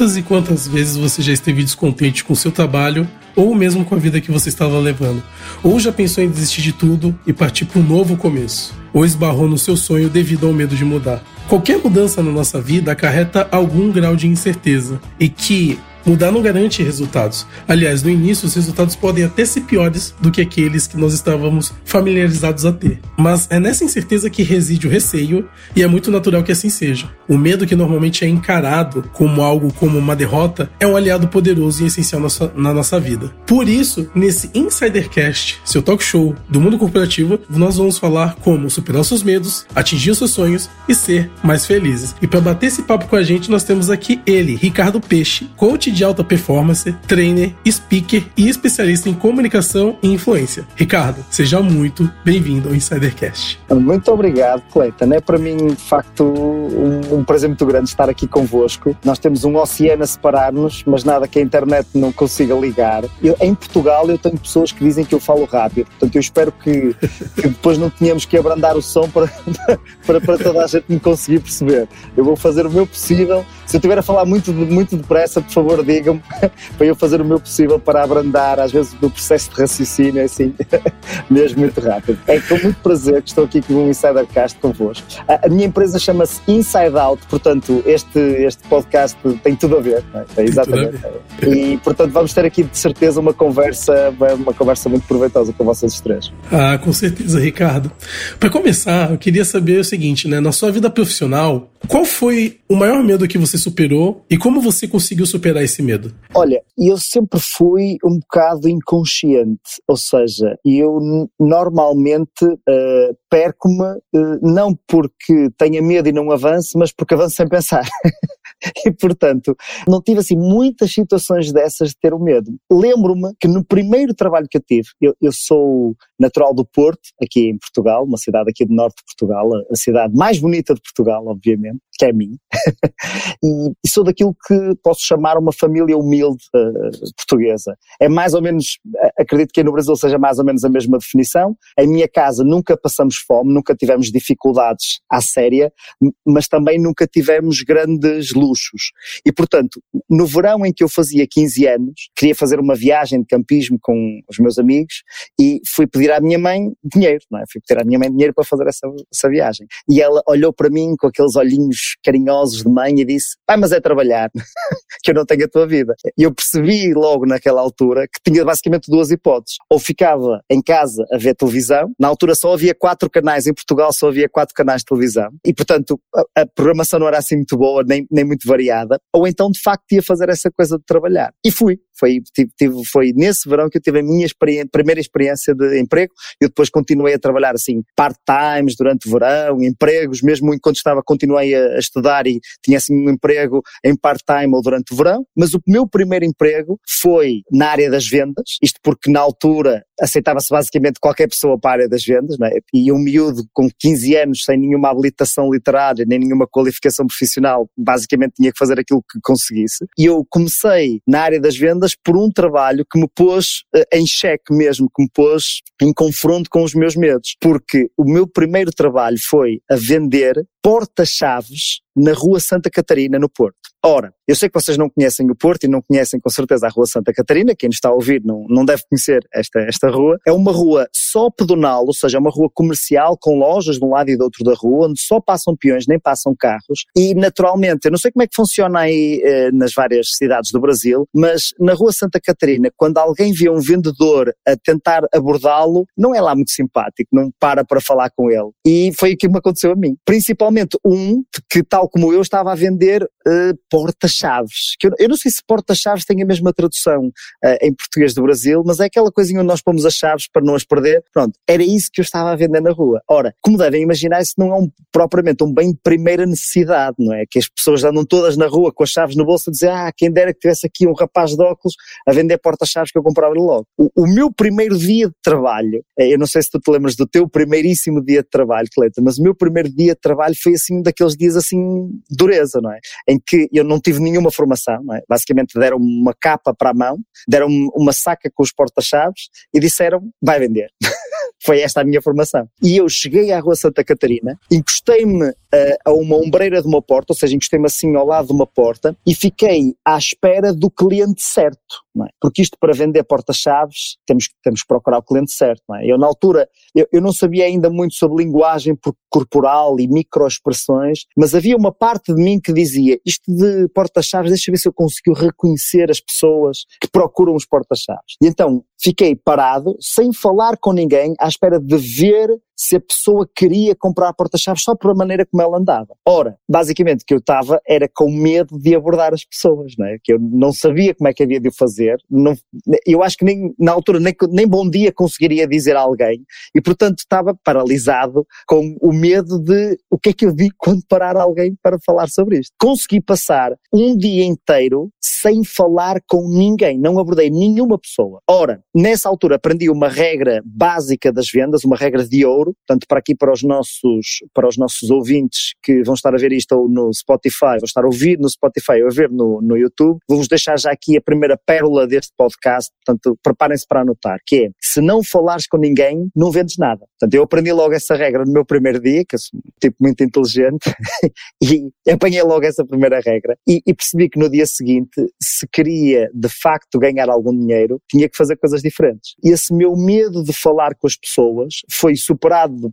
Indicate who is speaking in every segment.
Speaker 1: Quantas e quantas vezes você já esteve descontente com seu trabalho ou mesmo com a vida que você estava levando? Ou já pensou em desistir de tudo e partir para um novo começo? Ou esbarrou no seu sonho devido ao medo de mudar? Qualquer mudança na nossa vida acarreta algum grau de incerteza e que Mudar não garante resultados. Aliás, no início, os resultados podem até ser piores do que aqueles que nós estávamos familiarizados a ter. Mas é nessa incerteza que reside o receio, e é muito natural que assim seja. O medo, que normalmente é encarado como algo como uma derrota, é um aliado poderoso e essencial na nossa vida. Por isso, nesse Insidercast, seu talk show do mundo corporativo, nós vamos falar como superar seus medos, atingir os seus sonhos e ser mais felizes. E para bater esse papo com a gente, nós temos aqui ele, Ricardo Peixe, coach de alta performance, trainer, speaker e especialista em comunicação e influência. Ricardo, seja muito bem-vindo ao Insidercast.
Speaker 2: Muito obrigado, Cleiton. É para mim, de facto, um, um prazer muito grande estar aqui convosco. Nós temos um oceano a separar-nos, mas nada que a internet não consiga ligar. Eu, em Portugal, eu tenho pessoas que dizem que eu falo rápido, portanto, eu espero que, que depois não tenhamos que abrandar o som para, para, para toda a gente me conseguir perceber. Eu vou fazer o meu possível. Se eu estiver a falar muito, muito depressa, por favor, digam-me para eu fazer o meu possível para abrandar, às vezes, o processo de raciocínio, assim, mesmo muito rápido. É com muito prazer que estou aqui com um Insidercast convosco. A, a minha empresa chama-se Inside Out, portanto, este, este podcast tem tudo a ver, é? exatamente. E, portanto, vamos ter aqui, de certeza, uma conversa, uma conversa muito proveitosa com vocês três.
Speaker 1: Ah, com certeza, Ricardo. Para começar, eu queria saber o seguinte, né? Na sua vida profissional, qual foi o maior medo que você superou e como você conseguiu superar esse medo?
Speaker 2: Olha, eu sempre fui um bocado inconsciente, ou seja, eu normalmente uh, perco-me uh, não porque tenha medo e não avance, mas porque avanço sem pensar. e portanto, não tive assim muitas situações dessas de ter o medo. Lembro-me que no primeiro trabalho que eu tive, eu, eu, sou natural do Porto, aqui em Portugal, uma cidade aqui do norte de Portugal, a, a cidade mais bonita de Portugal, obviamente, que é a mim, e, e, sou daquilo que posso chamar uma família humilde uh, portuguesa. É mais ou menos, acredito que no Brasil seja mais ou menos a mesma definição. Em minha casa nunca passamos fome, nunca tivemos dificuldades à séria, mas também nunca tivemos grandes luxos. E portanto, no verão em que eu fazia 15 anos, queria fazer uma viagem de campismo com os meus amigos e fui pedir à minha mãe dinheiro, não é? Fui pedir à minha mãe dinheiro para fazer essa, essa viagem. E ela olhou para mim com aqueles olhinhos carinhosos de mãe e disse: Ah, mas é trabalhar, que eu não tenho a tua vida. E eu percebi logo naquela altura que tinha basicamente duas hipóteses. Ou ficava em casa a ver televisão, na altura só havia quatro canais, em Portugal só havia quatro canais de televisão, e portanto a, a programação não era assim muito boa, nem, nem muito variada, ou então de facto ia fazer essa coisa de trabalhar. E fui. Foi, tive, foi nesse verão que eu tive a minha primeira experiência de emprego. Eu depois continuei a trabalhar assim, part-times durante o verão, empregos, mesmo enquanto estava, continuei a estudar e tinha assim um emprego em part-time ou durante o verão. Mas o meu primeiro emprego foi na área das vendas, isto porque na altura aceitava-se basicamente qualquer pessoa para a área das vendas, é? e um miúdo com 15 anos, sem nenhuma habilitação literária, nem nenhuma qualificação profissional, basicamente tinha que fazer aquilo que conseguisse. E eu comecei na área das vendas por um trabalho que me pôs uh, em xeque mesmo, que me pôs em confronto com os meus medos. Porque o meu primeiro trabalho foi a vender porta-chaves na Rua Santa Catarina, no Porto. Ora, eu sei que vocês não conhecem o Porto e não conhecem com certeza a Rua Santa Catarina, quem nos está a ouvir não, não deve conhecer esta, esta rua. É uma rua só pedonal, ou seja, é uma rua comercial com lojas de um lado e do outro da rua, onde só passam peões, nem passam carros. E naturalmente, eu não sei como é que funciona aí eh, nas várias cidades do Brasil, mas na Rua Santa Catarina, quando alguém vê um vendedor a tentar abordá-lo, não é lá muito simpático, não para para falar com ele. E foi o que me aconteceu a mim. Principalmente um que, tal como eu, estava a vender uh, porta-chaves. Eu, eu, não sei se porta-chaves tem a mesma tradução uh, em português do Brasil, mas é aquela coisinha onde nós pomos as chaves para não as perder. Pronto, era isso que eu estava a vender na rua. Ora, como devem imaginar, isso não é um, propriamente um bem de primeira necessidade, não é? Que as pessoas andam todas na rua com as chaves no bolso a dizer, ah, quem dera que tivesse aqui um rapaz de óculos a vender porta-chaves que eu comprava logo. O, o, meu primeiro dia de trabalho, eh, eu não sei se tu te lembras do teu primeiríssimo dia de trabalho, Cleta, mas o meu primeiro dia de trabalho foi assim daqueles dias assim, dureza, não é? Em que eu não tive nenhuma formação, é? Basicamente deram uma capa para a mão, deram uma saca com os porta-chaves e disseram, vai vender. Foi esta a minha formação. E eu cheguei à Rua Santa Catarina, encostei-me uh, a uma ombreira de uma porta, ou seja, encostei-me assim ao lado de uma porta e fiquei à espera do cliente certo. É? Porque isto para vender porta-chaves temos, temos que procurar o cliente certo. É? Eu na altura, eu, eu não sabia ainda muito sobre linguagem corporal e microexpressões, mas havia uma parte de mim que dizia isto de porta-chaves, deixa eu ver se eu consigo reconhecer as pessoas que procuram os porta-chaves. E então fiquei parado, sem falar com ninguém, à espera de ver se a pessoa queria comprar porta-chaves só por a maneira como ela andava. Ora, basicamente o que eu estava era com medo de abordar as pessoas, não é? Que eu não sabia como é que havia de o fazer, não, eu acho que nem, na altura nem, nem bom dia conseguiria dizer a alguém e portanto estava paralisado com o medo de o que é que eu digo quando parar alguém para falar sobre isto. Consegui passar um dia inteiro sem falar com ninguém, não abordei nenhuma pessoa. Ora, nessa altura aprendi uma regra básica das vendas, uma regra de ouro, portanto, para aqui para os nossos, para os nossos ouvintes que vão estar a ver isto no Spotify, vão estar a ouvir no Spotify ou a ver no, no YouTube, vamos deixar já aqui a primeira pérola deste podcast, portanto, preparem-se para anotar, que é, se não falares com ninguém, não vendes nada. Portanto, eu aprendi logo essa regra no meu primeiro dia, que eu sou um tipo muito inteligente, e apanhei logo essa primeira regra, e, e percebi que no dia seguinte, se queria de facto ganhar algum dinheiro, tinha que fazer coisas diferentes. E esse meu medo de falar com as pessoas foi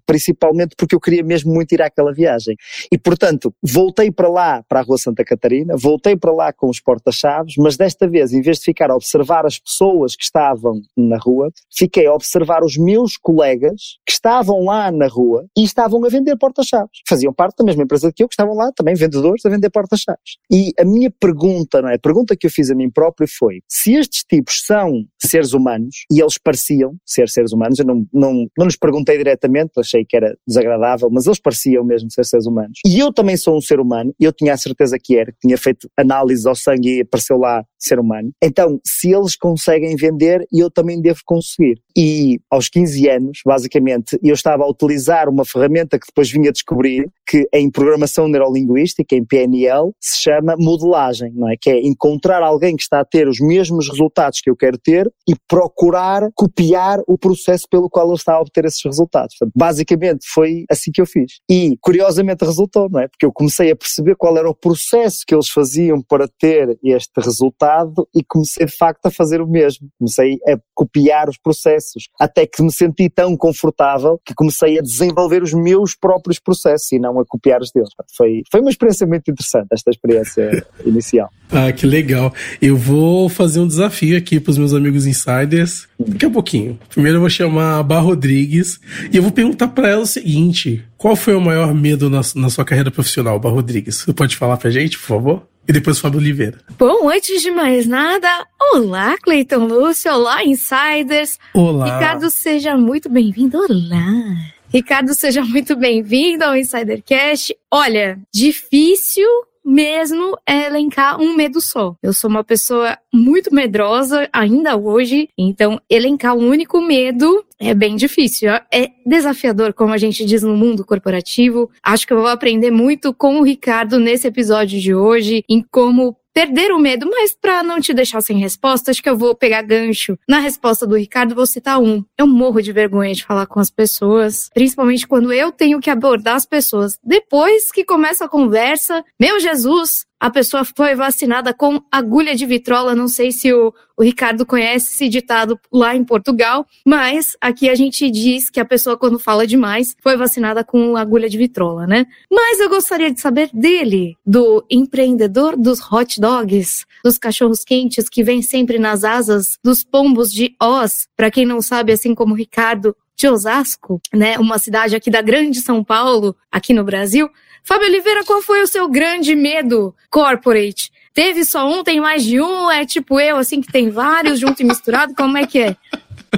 Speaker 2: principalmente porque eu queria mesmo muito ir àquela viagem. E, portanto, voltei para lá, para a Rua Santa Catarina, voltei para lá com os porta-chaves, mas desta vez, em vez de ficar a observar as pessoas que estavam na rua, fiquei a observar os meus colegas que estavam lá na rua e estavam a vender porta-chaves. Faziam parte da mesma empresa que eu, que estavam lá também vendedores a vender porta-chaves. E a minha pergunta, não é? A pergunta que eu fiz a mim próprio foi: se estes tipos são seres humanos, e eles pareciam ser seres humanos, eu não, não, não lhes perguntei diretamente achei que era desagradável, mas eles pareciam mesmo ser seres humanos. E eu também sou um ser humano, e eu tinha a certeza que era, que tinha feito análises ao sangue e apareceu lá ser humano. Então, se eles conseguem vender, eu também devo conseguir. E aos 15 anos, basicamente, eu estava a utilizar uma ferramenta que depois vinha a descobrir, que em programação neurolinguística, em PNL, se chama modelagem, não é? Que é encontrar alguém que está a ter os mesmos resultados que eu quero ter e procurar copiar o processo pelo qual ele está a obter esses resultados. Portanto, basicamente foi assim que eu fiz. E curiosamente resultou, não é? Porque eu comecei a perceber qual era o processo que eles faziam para ter este resultado e comecei de facto a fazer o mesmo. Comecei a copiar os processos, até que me senti tão confortável que comecei a desenvolver os meus próprios processos e não a copiar os deles. Foi, foi uma experiência muito interessante, esta experiência inicial.
Speaker 1: Ah, que legal. Eu vou fazer um desafio aqui para os meus amigos insiders daqui a pouquinho. Primeiro eu vou chamar a Bar Rodrigues e eu vou perguntar para ela o seguinte: qual foi o maior medo na, na sua carreira profissional, Bar Rodrigues? Você pode falar pra gente, por favor? E depois Fábio Oliveira.
Speaker 3: Bom, antes de mais nada, olá, Cleiton Lúcio, olá, Insiders.
Speaker 1: Olá.
Speaker 3: Ricardo, seja muito bem-vindo. Olá. Ricardo, seja muito bem-vindo ao Insidercast. Olha, difícil mesmo é elencar um medo só. Eu sou uma pessoa muito medrosa ainda hoje, então elencar um único medo é bem difícil. É desafiador, como a gente diz no mundo corporativo. Acho que eu vou aprender muito com o Ricardo nesse episódio de hoje, em como perder o medo, mas para não te deixar sem resposta, acho que eu vou pegar gancho na resposta do Ricardo, vou citar um. Eu morro de vergonha de falar com as pessoas, principalmente quando eu tenho que abordar as pessoas. Depois que começa a conversa, meu Jesus, a pessoa foi vacinada com agulha de vitrola. Não sei se o, o, Ricardo conhece esse ditado lá em Portugal, mas aqui a gente diz que a pessoa, quando fala demais, foi vacinada com agulha de vitrola, né? Mas eu gostaria de saber dele, do empreendedor dos hot dogs, dos cachorros quentes que vem sempre nas asas dos pombos de Oz. Para quem não sabe, assim como o Ricardo, de Osasco, né, uma cidade aqui da Grande São Paulo, aqui no Brasil. Fábio Oliveira, qual foi o seu grande medo corporate? Teve só um, tem mais de um? É tipo eu, assim, que tem vários junto e misturado? Como é que é?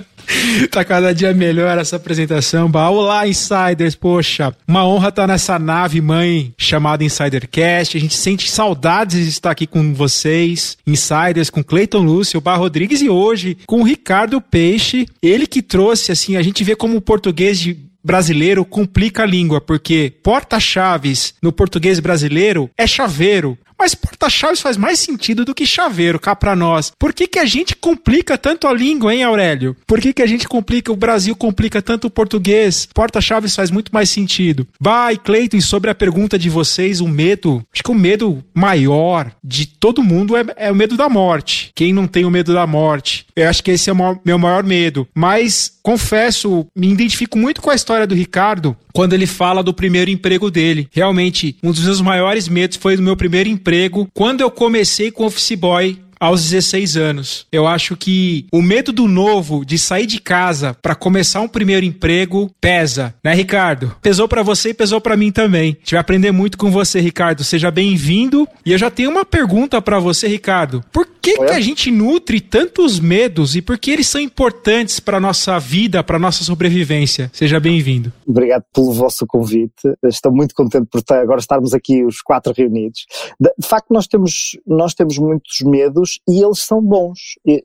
Speaker 4: tá cada dia melhor essa apresentação. Bah, olá, insiders. Poxa, uma honra estar nessa nave mãe chamada Insidercast. A gente sente saudades de estar aqui com vocês, insiders, com Cleiton Lúcio, Bar Rodrigues e hoje com o Ricardo Peixe. Ele que trouxe, assim, a gente vê como o português de brasileiro complica a língua, porque porta-chaves no português brasileiro é chaveiro, Mas porta-chaves faz mais sentido do que chaveiro, cá pra nós. Por que, que a gente complica tanto a língua, hein, Aurélio? Por que, que a gente complica, o Brasil complica tanto o português? Porta-chaves faz muito mais sentido. Vai, Cleiton, sobre a pergunta de vocês, o medo, acho que o medo maior de todo mundo é, é o medo da morte. Quem não tem o medo da morte? Eu acho que esse é o meu maior medo. Mas confesso, me identifico muito com a história do Ricardo quando ele fala do primeiro emprego dele. Realmente, um dos meus maiores medos foi do meu primeiro emprego quando eu comecei com office boy aos 16 anos. Eu acho que o medo do novo, de sair de casa para começar um primeiro emprego, pesa, né, Ricardo? Pesou para você e pesou para mim também. A gente vai aprender muito com você, Ricardo. Seja bem-vindo. E eu já tenho uma pergunta para você, Ricardo. Por que, que a gente nutre tantos medos e por que eles são importantes para nossa vida, para nossa sobrevivência? Seja bem-vindo.
Speaker 2: Obrigado pelo vosso convite. Estou muito contente por agora estarmos aqui os quatro reunidos. De facto, nós temos, nós temos muitos medos e eles são bons.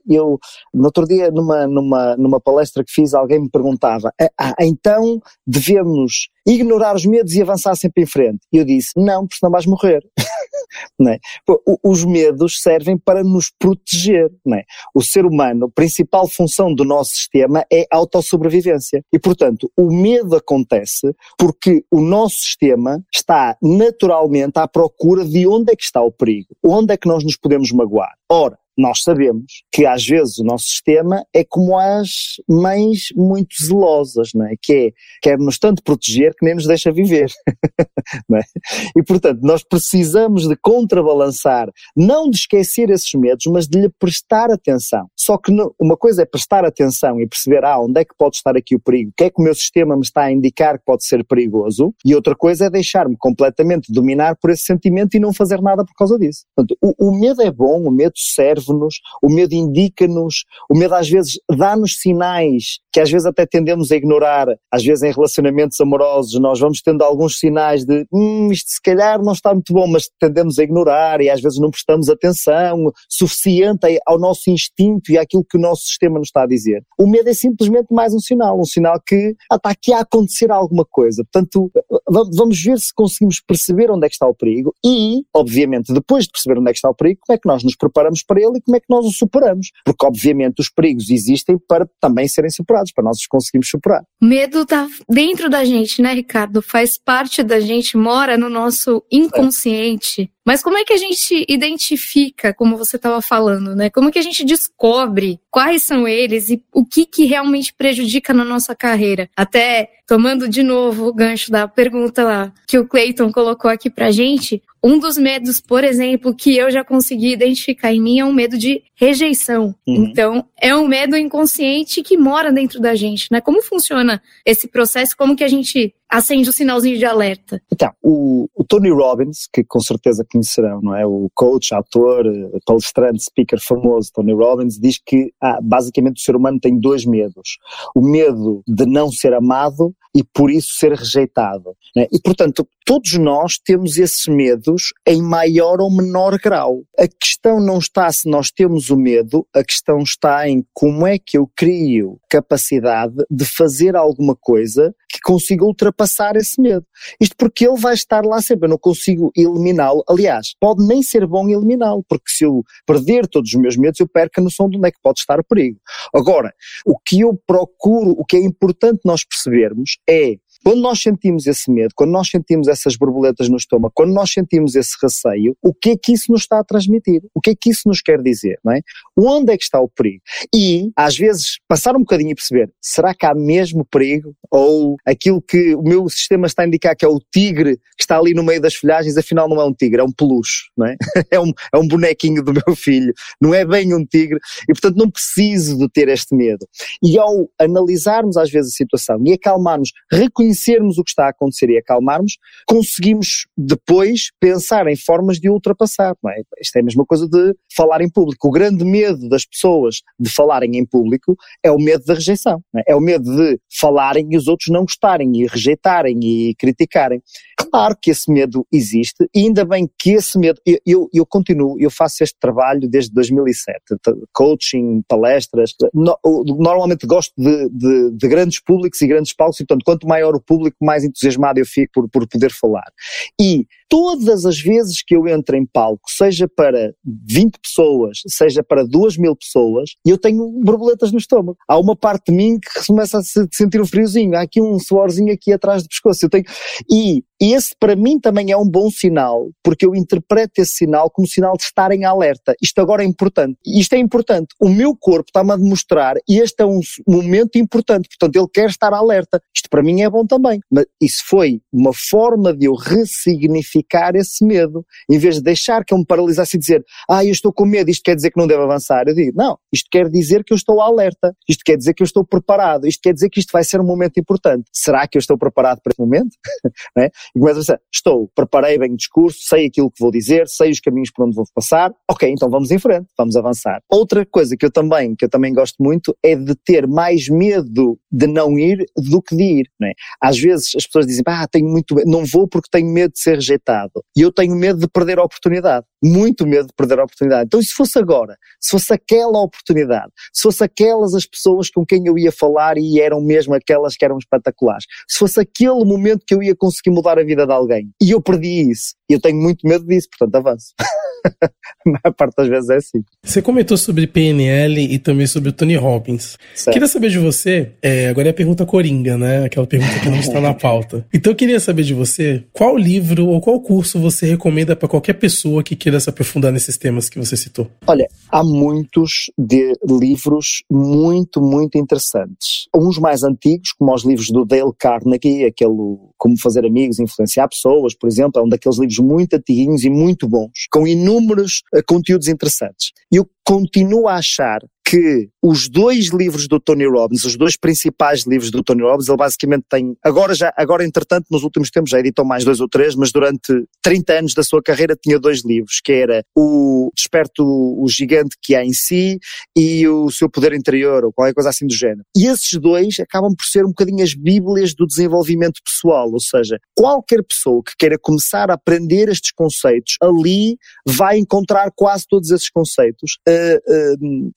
Speaker 2: Eu, no outro dia, numa, numa, numa palestra que fiz, alguém me perguntava: ah, ah, então devemos ignorar os medos e avançar sempre em frente? E eu disse: não, porque senão vais morrer. é? Os medos servem para nos proteger. É? O ser humano, a principal função do nosso sistema é a autossobrevivência. E, portanto, o medo acontece porque o nosso sistema está naturalmente à procura de onde é que está o perigo, onde é que nós nos podemos magoar. Ora, nós sabemos que às vezes o nosso sistema é como as mães muito zelosas, não é? Que é, quer-nos tanto proteger que nem nos deixa viver. é? E portanto, nós precisamos de contrabalançar, não de esquecer esses medos, mas de lhe prestar atenção. Só que uma coisa é prestar atenção e perceber, ah, onde é que pode estar aqui o perigo, o que é que o meu sistema me está a indicar que pode ser perigoso, e outra coisa é deixar-me completamente dominar por esse sentimento e não fazer nada por causa disso. Portanto, o, o medo é bom, o medo serve-nos, o medo indica-nos, o medo às vezes dá-nos sinais que às vezes até tendemos a ignorar. Às vezes em relacionamentos amorosos nós vamos tendo alguns sinais de hum, isto se calhar não está muito bom, mas tendemos a ignorar e às vezes não prestamos atenção suficiente ao nosso instinto e àquilo que o nosso sistema nos está a dizer. O medo é simplesmente mais um sinal, um sinal que ah, está aqui a acontecer alguma coisa. Portanto, vamos ver se conseguimos perceber onde é que está o perigo e, obviamente, depois de perceber onde é que está o perigo, como é que nós nos preparamos para ele e como é que nós o superamos. Porque, obviamente, os perigos existem para também serem superados, para nós os conseguirmos superar.
Speaker 3: Medo está dentro da gente, né, Ricardo? Faz parte da gente, mora no nosso inconsciente. É. Mas como é que a gente identifica, como você estava falando, né? Como é que a gente descobre quais são eles e o que, que realmente prejudica na nossa carreira? Até tomando de novo o gancho da pergunta lá que o Clayton colocou aqui pra gente, um dos medos, por exemplo, que eu já consegui identificar em mim é um medo de rejeição. Uhum. Então, é um medo inconsciente que mora dentro da gente, né? Como funciona esse processo? Como que a gente acende o sinalzinho de alerta?
Speaker 2: Então, o, o, Tony Robbins, que com certeza conhecerão, não é? O coach, ator, palestrante, speaker famoso Tony Robbins, diz que ah, basicamente o ser humano tem dois medos. O medo de não ser amado e por isso ser rejeitado. Né? E portanto, todos nós temos esses medos em maior ou menor grau. A questão não está se nós temos o medo, a questão está em como é que eu crio capacidade de fazer alguma coisa que consiga ultrapassar esse medo. Isto porque ele vai estar lá sempre, eu não consigo eliminá-lo. Aliás, pode nem ser bom eliminá-lo, porque se eu perder todos os meus medos, eu perco a noção de onde é que pode estar o perigo. Agora, o que eu procuro, o que é importante nós percebermos é quando nós sentimos esse medo, quando nós sentimos essas borboletas no estômago, quando nós sentimos esse receio, o que é que isso nos está a transmitir? O que é que isso nos quer dizer? Não é? Onde é que está o perigo? E, às vezes, passar um bocadinho e perceber, será que há mesmo perigo? Ou aquilo que o meu sistema está a indicar que é o tigre que está ali no meio das folhagens, afinal não é um tigre, é um peluche, não é? é, um, é um bonequinho do meu filho, não é bem um tigre, e portanto não preciso de ter este medo. E ao analisarmos às vezes a situação e acalmarmos, reconhecer reconhecermos o que está a acontecer e acalmarmos, conseguimos depois pensar em formas de ultrapassar. Não é? Isto é a mesma coisa de falar em público. O grande medo das pessoas de falarem em público é o medo da rejeição. É? é o medo de falarem e os outros não gostarem e rejeitarem e criticarem. Claro que esse medo existe e ainda bem que esse medo, eu, eu, eu continuo, eu faço este trabalho desde 2007, coaching, palestras, no, normalmente gosto de, de, de grandes públicos e grandes palcos e portanto quanto maior o público, mais entusiasmado eu fico por, por poder falar. E todas as vezes que eu entro em palco, seja para 20 pessoas, seja para 2 mil pessoas, eu tenho borboletas no estômago. Há uma parte de mim que começa a sentir um friozinho, há aqui um suorzinho aqui atrás do pescoço. Eu tenho... E esse para mim também é um bom sinal, porque eu interpreto esse sinal como sinal de estar em alerta. Isto agora é importante. Isto é importante. O meu corpo está-me a demonstrar e este é um momento importante. Portanto, ele quer estar alerta. Isto para mim é bom também. Mas isso foi uma forma de eu ressignificar esse medo. Em vez de deixar que eu me paralisasse e dizer, ah, eu estou com medo, isto quer dizer que não devo avançar. Eu digo, não, isto quer dizer que eu estou alerta. Isto quer dizer que eu estou preparado. Isto quer dizer que isto vai ser um momento importante. Será que eu estou preparado para esse momento? é? E começo a dizer, estou, preparei bem o discurso, sei aquilo que vou dizer, sei os caminhos por onde vou passar. Ok, então vamos em frente, vamos avançar. Outra coisa que eu também, que eu também gosto muito é de ter mais medo de não ir do que de ir. É? Às vezes as pessoas dizem, ah, tenho muito medo, não vou porque tenho medo de ser rejeitado. E eu tenho medo de perder a oportunidade. Muito medo de perder a oportunidade. Então, se fosse agora, se fosse aquela oportunidade, se fosse aquelas as pessoas com quem eu ia falar e eram mesmo aquelas que eram espetaculares, se fosse aquele momento que eu ia conseguir mudar a vida de alguém e eu perdi isso, eu tenho muito medo disso, portanto avanço. a maior parte das vezes é assim.
Speaker 1: Você comentou sobre PNL e também sobre o Tony Robbins. Certo. Queria saber de você, é, agora é a pergunta coringa, né? Aquela pergunta que não está na pauta. Então eu queria saber de você, qual livro ou qual curso você recomenda para qualquer pessoa que queira se aprofundar nesses temas que você citou?
Speaker 2: Olha, há muitos de livros muito, muito interessantes. Uns mais antigos, como os livros do Dale Carnegie, aquele Como Fazer Amigos, Influenciar Pessoas, por exemplo, é um daqueles livros muito antiguinhos e muito bons, com inúmeros uh, conteúdos interessantes. Eu continuo a achar que os dois livros do Tony Robbins, os dois principais livros do Tony Robbins, ele basicamente tem, agora já, agora entretanto nos últimos tempos já editou mais dois ou três, mas durante 30 anos da sua carreira tinha dois livros, que era o Desperto o Gigante que há em si e o Seu Poder Interior, ou qualquer coisa assim do género. E esses dois acabam por ser um bocadinho as bíblias do desenvolvimento pessoal, ou seja, qualquer pessoa que queira começar a aprender estes conceitos, ali vai encontrar quase todos esses conceitos, uh, uh,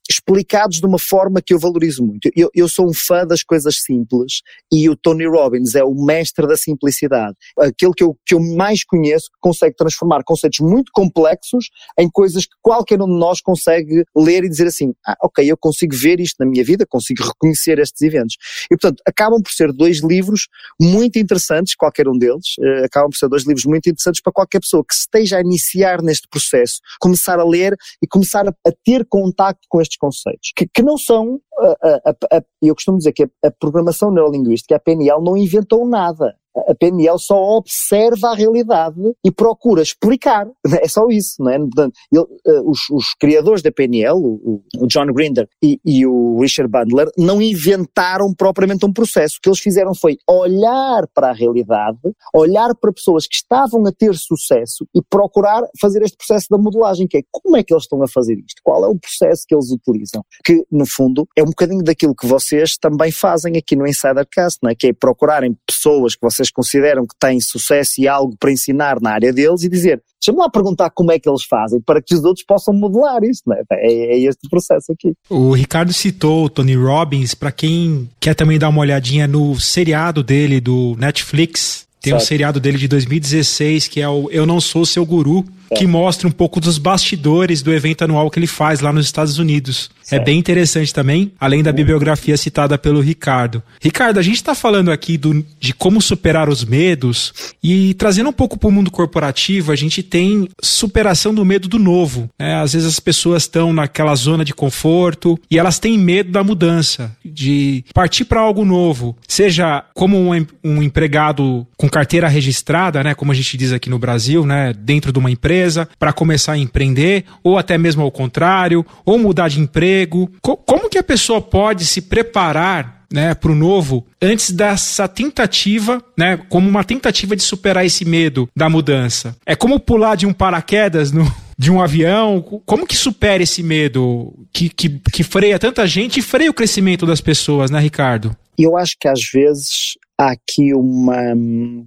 Speaker 2: de uma forma que eu valorizo muito. Eu, eu sou um fã das coisas simples e o Tony Robbins é o mestre da simplicidade. Aquele que eu, que eu mais conheço que consegue transformar conceitos muito complexos em coisas que qualquer um de nós consegue ler e dizer assim: ah, ok, eu consigo ver isto na minha vida, consigo reconhecer estes eventos. E portanto, acabam por ser dois livros muito interessantes, qualquer um deles, uh, acabam por ser dois livros muito interessantes para qualquer pessoa que esteja a iniciar neste processo, começar a ler e começar a, a ter contacto com estes conceitos, que, que não são, a, a, a, eu costumo dizer que a, programação neurolinguística, a PNL, não inventou nada a PNL só observa a realidade e procura explicar. É só isso, não é? Portanto, ele, uh, os, os, criadores da PNL, o, o John Grinder e, e, o Richard Bandler, não inventaram propriamente um processo. O que eles fizeram foi olhar para a realidade, olhar para pessoas que estavam a ter sucesso e procurar fazer este processo da modelagem, que é como é que eles estão a fazer isto? Qual é o processo que eles utilizam? Que, no fundo, é um bocadinho daquilo que vocês também fazem aqui no Insidercast, não é? Que é procurarem pessoas que vocês consideram que têm sucesso e algo para ensinar na área deles e dizer, deixa-me lá perguntar como é que eles fazem para que os outros possam modelar isso, né? é, é este processo aqui.
Speaker 4: O Ricardo citou o Tony Robbins, para quem quer também dar uma olhadinha no seriado dele do Netflix, tem certo. um seriado dele de 2016 que é o Eu Não Sou Seu Guru, que mostra um pouco dos bastidores do evento anual que ele faz lá nos Estados Unidos. É certo. É bem interessante também, além da bibliografia citada pelo Ricardo. Ricardo, a gente está falando aqui do, de como superar os medos e trazendo um pouco para o mundo corporativo, a gente tem superação do medo do novo. Né? Às vezes as pessoas estão naquela zona de conforto e elas têm medo da mudança, de partir para algo novo, seja como um, um empregado com carteira registrada, né, como a gente diz aqui no Brasil, né, dentro de uma empresa empresa para começar a empreender, ou até mesmo ao contrário, ou mudar de emprego? Co como que a pessoa pode se preparar né, para o novo antes dessa tentativa, né, como uma tentativa de superar esse medo da mudança? É como pular de um paraquedas no, de um avião? Como que supera esse medo que, que, que freia tanta gente e freia o crescimento das pessoas, né, Ricardo?
Speaker 2: Eu acho que às vezes há aqui uma,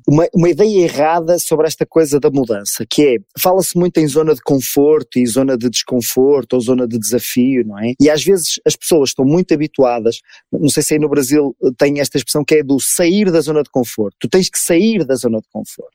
Speaker 2: uma, uma ideia errada sobre esta coisa da mudança, que é, fala-se muito em zona de conforto e zona de desconforto ou zona de desafio, não é? E às vezes as pessoas estão muito habituadas, não sei se aí no Brasil tem esta expressão que é do sair da zona de conforto. Tu tens que sair da zona de conforto.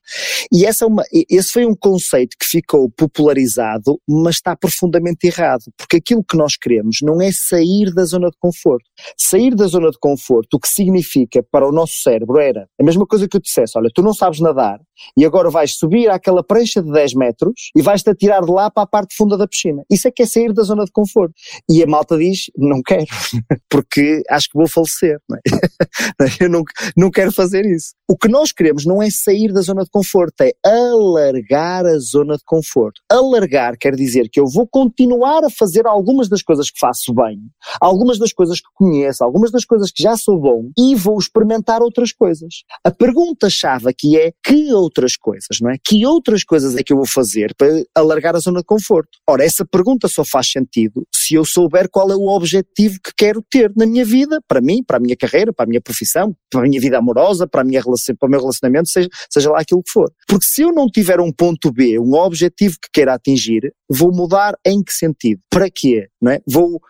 Speaker 2: E essa é uma, esse foi um conceito que ficou popularizado, mas está profundamente errado, porque aquilo que nós queremos não é sair da zona de conforto. Sair da zona de conforto, o que significa para o nosso cérebro era a mesma coisa que eu dissesse, olha, tu não sabes nadar e agora vais subir àquela prancha de 10 metros e vais-te atirar de lá para a parte funda da piscina. Isso é que é sair da zona de conforto. E a malta diz, não quero, porque acho que vou falecer. Não é? eu não, não quero fazer isso. O que nós queremos não é sair da zona de conforto, é alargar a zona de conforto. Alargar quer dizer que eu vou continuar a fazer algumas das coisas que faço bem, algumas das coisas que conheço, algumas das coisas que já sou bom e vou experimentar outras coisas. A pergunta-chave aqui é que outras coisas, não é? Que outras coisas é que eu vou fazer para alargar a zona de conforto? Ora, essa pergunta só faz sentido se eu souber qual é o objetivo que quero ter na minha vida, para mim, para a minha carreira, para a minha profissão, para a minha vida amorosa, para, a minha relação, para o meu relacionamento, seja, seja lá aquilo que for. Porque se eu não tiver um ponto B, um objetivo que queira atingir, vou mudar em que sentido? Para quê? Não é? Vou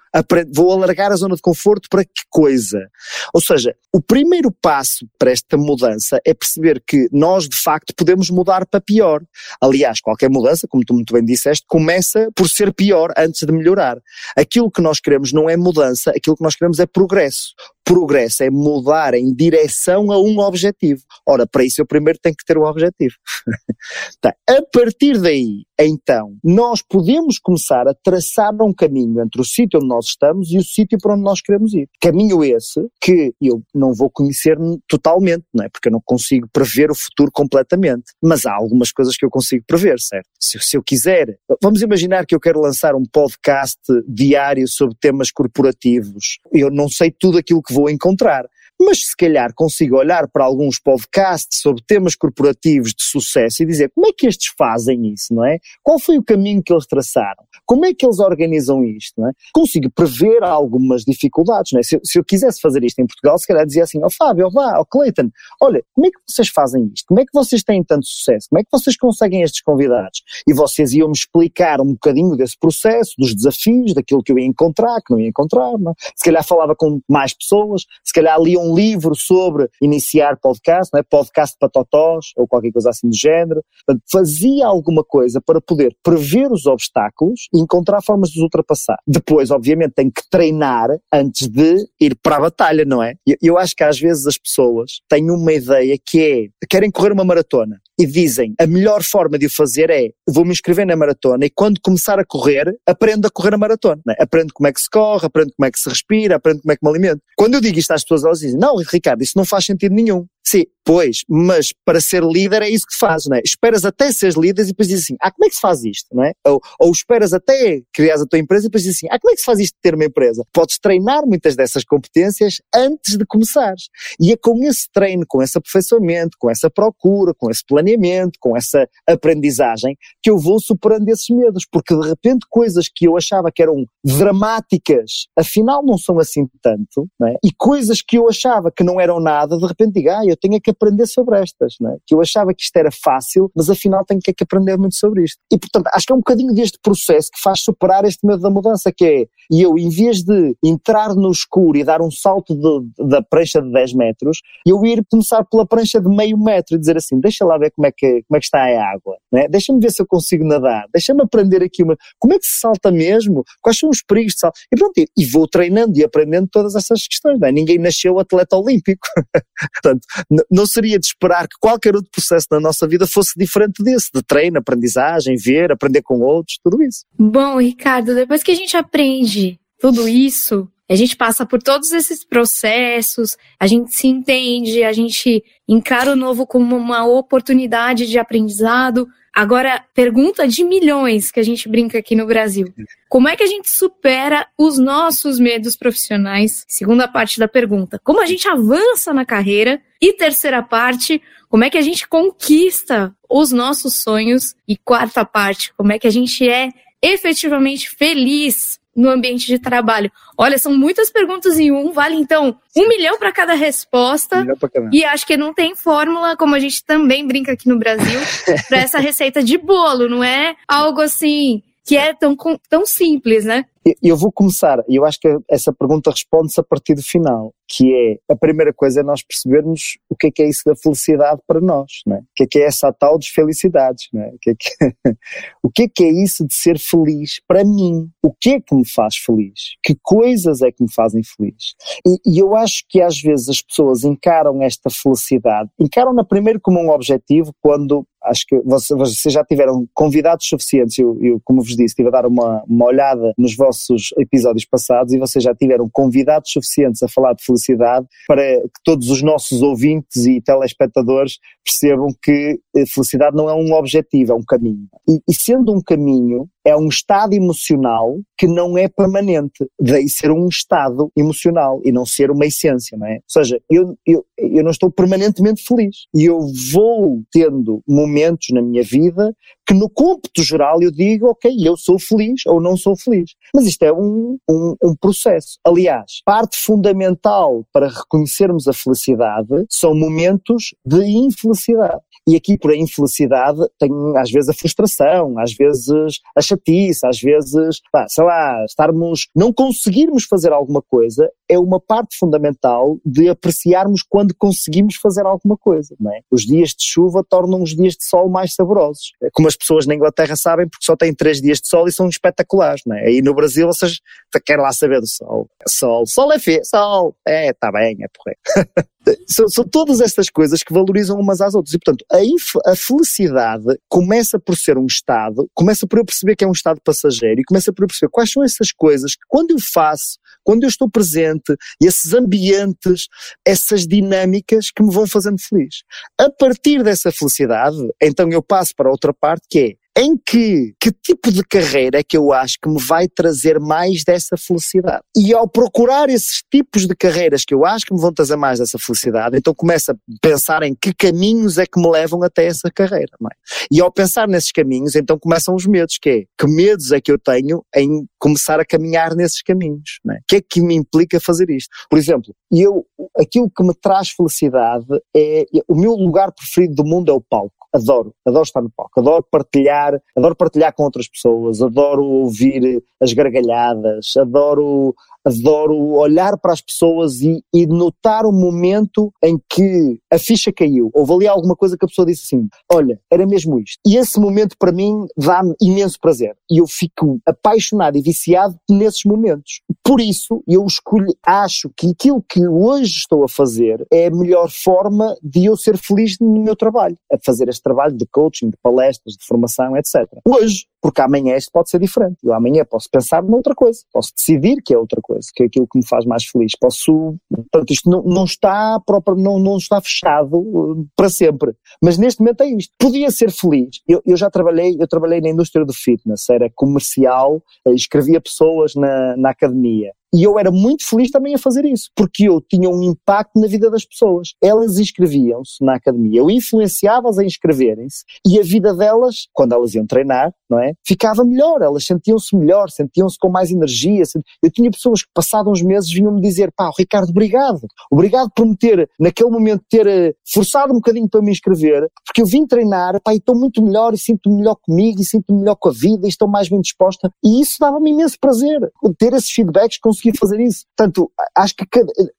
Speaker 2: vou alargar a zona de conforto para que coisa? Ou seja, o primeiro passo para esta mudança é perceber que nós de facto podemos mudar para pior. Aliás, qualquer mudança, como tu muito bem disseste, começa por ser pior antes de melhorar. Aquilo que nós queremos não é mudança, aquilo que nós queremos é progresso. Progresso é mudar em direção a um objetivo. Ora, para isso eu primeiro tenho que ter um objetivo. tá. A partir daí, então, nós podemos começar a traçar um caminho entre o sítio onde nós estamos e o sítio para onde nós queremos ir. Caminho esse que eu não vou conhecer totalmente, não é? Porque eu não consigo prever o futuro completamente. Mas há algumas coisas que eu consigo prever, certo? Se, se eu quiser, vamos imaginar que eu quero lançar um podcast diário sobre temas corporativos. Eu não sei tudo aquilo que vou encontrar mas se calhar consigo olhar para alguns podcasts sobre temas corporativos de sucesso e dizer como é que estes fazem isso, não é? Qual foi o caminho que eles traçaram? Como é que eles organizam isto, não é? Consigo prever algumas dificuldades, não é? Se, se eu quisesse fazer isto em Portugal, se calhar dizia assim, ó oh, Fábio, ó oh, Clayton, olha, como é que vocês fazem isto? Como é que vocês têm tanto sucesso? Como é que vocês conseguem estes convidados? E vocês iam-me explicar um bocadinho desse processo, dos desafios, daquilo que eu ia encontrar, que não ia encontrar, não é? Se calhar falava com mais pessoas, se calhar liam um livro sobre iniciar podcast, não é? podcast para totós ou qualquer coisa assim do género. Portanto, fazia alguma coisa para poder prever os obstáculos e encontrar formas de os ultrapassar. Depois, obviamente, tem que treinar antes de ir para a batalha, não é? Eu, eu acho que às vezes as pessoas têm uma ideia que é, querem correr uma maratona e dizem a melhor forma de o fazer é vou me inscrever na maratona e quando começar a correr, aprendo a correr a maratona. Né? Aprendo como é que se corre, aprendo como é que se respira, aprendo como é que me alimento. Quando eu digo isto às pessoas, elas dizem, não, Ricardo, isso não faz sentido nenhum. Sim, pois, mas para ser líder é isso que fazes, não é? Esperas até seres líder e depois dizes assim, ah, como é que se faz isto, não é? Ou, ou esperas até criares a tua empresa e depois dizes assim, ah, como é que se faz isto de ter uma empresa? Podes treinar muitas dessas competências antes de começares. E é com esse treino, com esse aperfeiçoamento, com essa procura, com esse planeamento, com essa aprendizagem, que eu vou superando esses medos, porque de repente coisas que eu achava que eram dramáticas, afinal não são assim tanto, não é? E coisas que eu achava que não eram nada, de repente digo, ah, eu tenho que aprender sobre estas, é? Que eu achava que isto era fácil, mas afinal tenho que aprender muito sobre isto. E portanto, acho que é um bocadinho deste processo que faz superar este medo da mudança, que é, e eu em vez de entrar no escuro e dar um salto de, da prancha de 10 metros, eu ir começar pela prancha de meio metro e dizer assim, deixa lá ver como é que, como é que está a água, é? Deixa-me ver se eu consigo nadar, deixa-me aprender aqui uma, como é que se salta mesmo, quais são os perigos de salto, e pronto, e vou treinando e aprendendo todas essas questões, não é? Ninguém nasceu atleta olímpico, portanto, não seria de esperar que qualquer outro processo na nossa vida fosse diferente desse, de treino, aprendizagem, ver, aprender com outros, tudo isso.
Speaker 3: Bom, Ricardo, depois que a gente aprende tudo isso, a gente passa por todos esses processos, a gente se entende, a gente encara o novo como uma oportunidade de aprendizado. Agora, pergunta de milhões que a gente brinca aqui no Brasil. Como é que a gente supera os nossos medos profissionais? Segunda parte da pergunta. Como a gente avança na carreira? E terceira parte, como é que a gente conquista os nossos sonhos? E quarta parte, como é que a gente é efetivamente feliz no ambiente de trabalho? Olha, são muitas perguntas em um, vale então um milhão para cada resposta. Um cada. E acho que não tem fórmula, como a gente também brinca aqui no Brasil, para essa receita de bolo, não é algo assim que é tão, tão simples, né?
Speaker 2: Eu vou começar, e eu acho que essa pergunta responde-se a partir do final, que é, a primeira coisa é nós percebermos o que é que é isso da felicidade para nós, né? o que é que é essa tal dos felicidades, né? o, que é que, o que é que é isso de ser feliz para mim, o que é que me faz feliz, que coisas é que me fazem feliz. E, e eu acho que às vezes as pessoas encaram esta felicidade, encaram-na primeiro como um objetivo, quando acho que vocês já tiveram convidados suficientes, eu, eu como vos disse, estive a dar uma, uma olhada nos vossos episódios passados e vocês já tiveram convidados suficientes a falar de felicidade para que todos os nossos ouvintes e telespectadores percebam que eh, felicidade não é um objetivo, é um caminho. E, e sendo um caminho, é um estado emocional que não é permanente, daí ser um estado emocional e não ser uma essência, não é? Ou seja, eu, eu, eu não estou permanentemente feliz e eu vou tendo momentos na minha vida que no cômputo geral eu digo, ok, eu sou feliz ou não sou feliz. Mas isto é um, um, um processo. Aliás, parte fundamental para reconhecermos a felicidade são momentos de infelicidade. E aqui por a infelicidade tem às vezes a frustração, às vezes a chatice, às vezes, pá, sei lá, estarmos, não conseguirmos fazer alguma coisa é uma parte fundamental de apreciarmos quando conseguimos fazer alguma coisa, não é? Os dias de chuva tornam os dias de sol mais saborosos. É como as pessoas na Inglaterra sabem porque só têm três dias de sol e são espetaculares, não é? Aí no Brasil vocês querem lá saber do sol. Sol, sol é feio, sol, é, tá bem, é porra. são, são, todas estas coisas que valorizam umas às outras. E, portanto, a, a, felicidade começa por ser um estado, começa por eu perceber que é um estado passageiro e começa por eu perceber quais são essas coisas que, quando eu faço, quando eu estou presente, esses ambientes, essas dinâmicas que me vão fazendo feliz. A partir dessa felicidade, então eu passo para outra parte que é em que, que tipo de carreira é que eu acho que me vai trazer mais dessa felicidade? E ao procurar esses tipos de carreiras que eu acho que me vão trazer mais dessa felicidade, então começo a pensar em que caminhos é que me levam até essa carreira, é? E ao pensar nesses caminhos, então começam os medos, que é, que medos é que eu tenho em começar a caminhar nesses caminhos, é? O que é que me implica fazer isto? Por exemplo, eu, aquilo que me traz felicidade é, o meu lugar preferido do mundo é o palco adoro, adoro estar no palco, adoro partilhar, adoro partilhar com outras pessoas, adoro ouvir as gargalhadas, adoro adoro olhar para as pessoas e, e, notar o momento em que a ficha caiu. Houve ali alguma coisa que a pessoa disse assim: Olha, era mesmo isto. E esse momento para mim dá-me imenso prazer. E eu fico apaixonado e viciado nesses momentos. Por isso, eu escolho, acho que aquilo que hoje estou a fazer é a melhor forma de eu ser feliz no meu trabalho. A fazer este trabalho de coaching, de palestras, de formação, etc. Hoje, porque amanhã isto pode ser diferente. Eu amanhã posso pensar noutra coisa, posso decidir que é outra coisa, que é aquilo que me faz mais feliz. Posso, portanto, isto não, não está próprio, não, não está fechado uh, para sempre. Mas neste momento é isto. Podia ser feliz. Eu, eu já trabalhei, eu trabalhei na indústria do fitness, era comercial, eh, escrevia pessoas na, na academia. E eu era muito feliz também a fazer isso, porque eu tinha um impacto na vida das pessoas. Elas inscreviam-se na academia, eu influenciava-as a inscreverem-se e a vida delas, quando elas iam treinar, não é? Ficava melhor, elas sentiam-se melhor, sentiam-se com mais energia. Eu tinha pessoas que, passados uns meses, vinham-me dizer: pá, Ricardo, obrigado. Obrigado por me ter, naquele momento, ter eh, forçado um bocadinho para me inscrever, porque eu vim treinar, pá, e estou muito melhor e sinto-me melhor comigo e sinto-me melhor com a vida e estou mais bem disposta. E isso dava-me imenso prazer, ter esses feedbacks, conseguir fazer isso. Portanto, acho que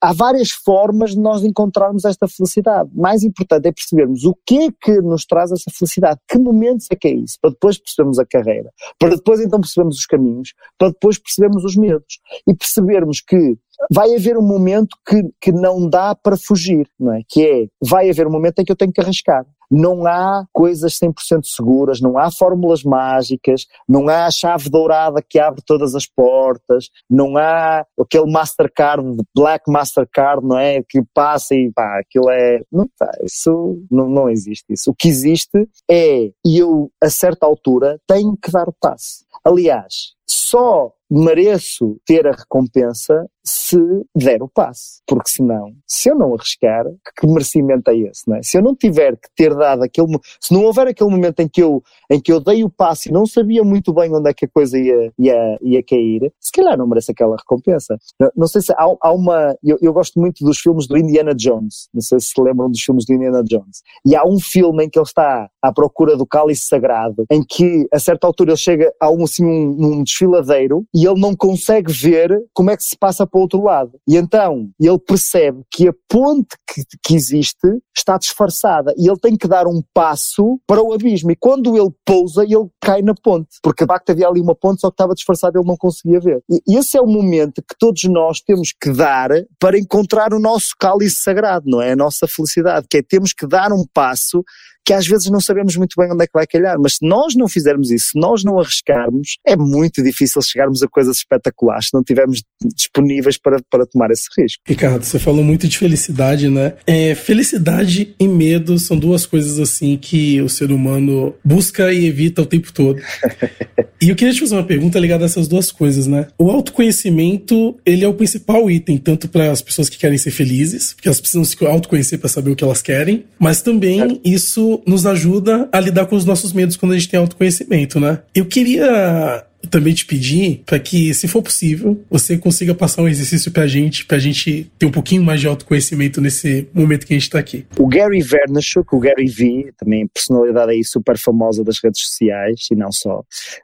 Speaker 2: há várias formas de nós encontrarmos esta felicidade. Mais importante é percebermos o que é que nos traz essa felicidade, que momentos é que é isso, para depois percebermos a carreira, para depois então percebermos os caminhos, para depois percebermos os medos e percebermos que vai haver um momento que, que não dá para fugir, não é? Que é, vai haver um momento em que eu tenho que arriscar. Não há coisas 100% seguras, não há fórmulas mágicas, não há a chave dourada que abre todas as portas, não há aquele Mastercard, Black Mastercard, não é? Que passa e pá, aquilo é. Não, pá, isso não, não existe isso. O que existe é, e eu, a certa altura, tenho que dar o passo. Aliás, só mereço ter a recompensa se der o passe. Porque senão, se eu não arriscar, que merecimento é esse, não é? Se eu não tiver que ter dado aquele, se não houver aquele momento em que eu, em que eu dei o passe e não sabia muito bem onde é que a coisa ia, ia, ia cair, se calhar não merece aquela recompensa. Não, não sei se há, há uma, eu, eu, gosto muito dos filmes do Indiana Jones, não sei se se lembram dos filmes do Indiana Jones, e há um filme em que ele está à procura do cálice sagrado, em que a certa altura ele chega a um, assim, um, um desfiladeiro e ele não consegue ver como é que se passa para o outro lado. E então ele percebe que a ponte que, que existe está disfarçada e ele tem que dar um passo para o abismo. E quando ele pousa, ele cai na ponte, porque de facto havia ali uma ponte, só que estava disfarçada ele não conseguia ver. E esse é o momento que todos nós temos que dar para encontrar o nosso cálice sagrado, não é? A nossa felicidade, que é temos que dar um passo que às vezes não sabemos muito bem onde é que vai calhar, mas se nós não fizermos isso, se nós não arriscarmos, é muito difícil chegarmos a coisas espetaculares se não estivermos disponíveis para, para tomar esse risco.
Speaker 1: Ricardo, você falou muito de felicidade, né? É, felicidade e medo são duas coisas assim que o ser humano busca e evita o tempo todo. e eu queria te fazer uma pergunta ligada a essas duas coisas, né? O autoconhecimento, ele é o principal item, tanto para as pessoas que querem ser felizes, porque elas precisam se autoconhecer para saber o que elas querem, mas também é. isso nos ajuda a lidar com os nossos medos quando a gente tem autoconhecimento, né? Eu queria também te pedir para que, se for possível, você consiga passar um exercício pra gente, pra gente ter um pouquinho mais de autoconhecimento nesse momento que a gente tá aqui.
Speaker 2: O Gary Vaynerchuk, o Gary V, também personalidade aí super famosa das redes sociais e não só,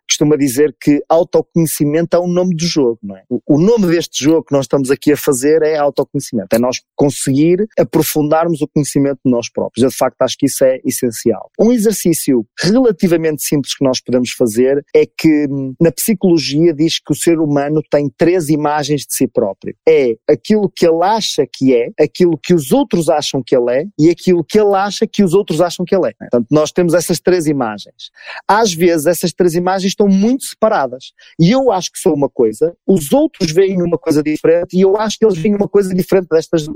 Speaker 2: costuma dizer que autoconhecimento é o nome do jogo, não é? O nome deste jogo que nós estamos aqui a fazer é autoconhecimento, é nós conseguir aprofundarmos o conhecimento de nós próprios. Eu de facto acho que isso é essencial. Um exercício relativamente simples que nós podemos fazer é que na psicologia diz que o ser humano tem três imagens de si próprio. É aquilo que ele acha que é, aquilo que os outros acham que ele é e aquilo que ele acha que os outros acham que ele é. Portanto, nós temos essas três imagens. Às vezes essas três imagens estão muito separadas. E eu acho que sou uma coisa, os outros veem uma coisa diferente e eu acho que eles veem uma coisa diferente destas.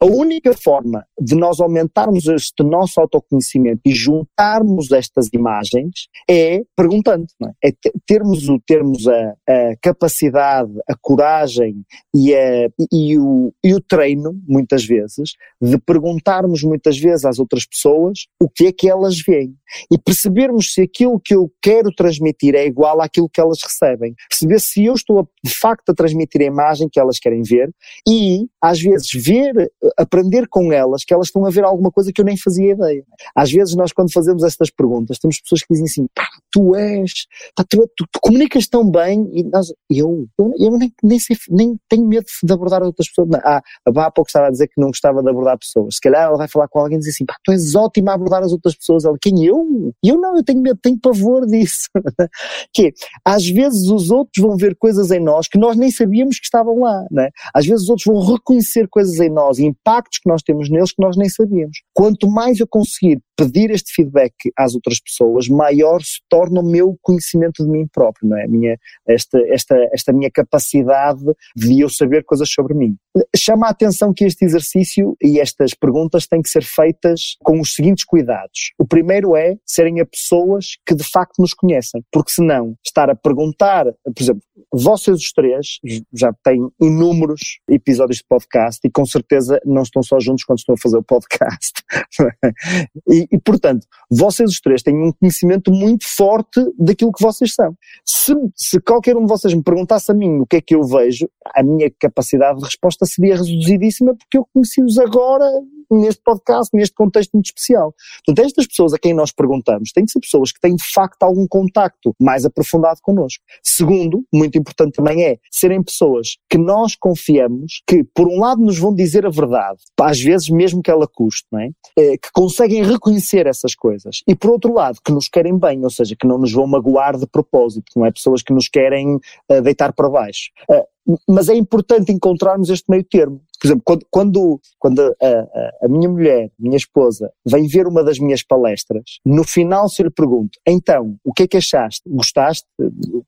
Speaker 2: A única forma de nós aumentarmos este nosso autoconhecimento e juntarmos estas imagens é perguntando, é? é termos, o, termos a, a capacidade, a coragem e, a, e, o, e o treino, muitas vezes, de perguntarmos muitas vezes às outras pessoas o que é que elas veem e percebermos se aquilo que eu quero transmitir é igual àquilo que elas recebem. Perceber se eu estou a, de facto a transmitir a imagem que elas querem ver e, às vezes, ver, aprender com elas que elas estão a ver alguma coisa que eu nem fazia ideia. Às vezes, nós, quando fazemos estas perguntas, temos pessoas que dizem assim: pá, tu és, pá, tu, tu, tu, comunicas tão bem e nós, eu, eu, nem, nem, sei, nem tenho medo de abordar outras pessoas. Ah, há pouco estava a dizer que não gostava de abordar pessoas. Se calhar ela vai falar com alguém e dizer assim: pá, tu és ótima a abordar as outras pessoas. Ela, quem eu? Eu? Eu não, eu tenho medo, tenho pavor disso. que é, às vezes os outros vão ver coisas em nós que nós nem sabíamos que estavam lá, né? Às vezes os outros vão reconhecer coisas em nós, impactos que nós temos neles que nós nem sabíamos. Quanto mais eu conseguir pedir este feedback às outras pessoas, maior se torna o meu conhecimento de mim próprio, não é? Minha, esta, esta, esta minha capacidade de eu saber coisas sobre mim. Chama a atenção que este exercício e estas perguntas têm que ser feitas com os seguintes cuidados. O primeiro é serem a pessoas que de facto nos conhecem, porque senão estar a perguntar, por exemplo, vocês os três já têm inúmeros episódios de podcast e com certeza não estão só juntos quando estão a fazer o podcast. e, e, portanto, vocês os três têm um conhecimento muito forte daquilo que vocês são. Se, se qualquer um de vocês me perguntasse a mim o que é que eu vejo, a minha capacidade de resposta seria reduzidíssima porque eu conheci-os agora neste podcast, neste contexto muito especial. Portanto, estas pessoas a quem nós perguntamos têm que ser pessoas que têm de facto algum contacto mais aprofundado connosco. Segundo, muito importante também é serem pessoas que nós confiamos que, por um lado, nos vão dizer a verdade, às vezes mesmo que ela custe, não é? é que conseguem reconhecer essas coisas. E por outro lado, que nos querem bem, ou seja, que não nos vão magoar de propósito, não é? Pessoas que nos querem uh, deitar para baixo. Uh, mas é importante encontrarmos este meio termo, Por exemplo, quando, quando, quando a, a, a, minha mulher, minha esposa, vem ver uma das minhas palestras, no final se eu lhe pergunto, então, o que é que achaste? Gostaste?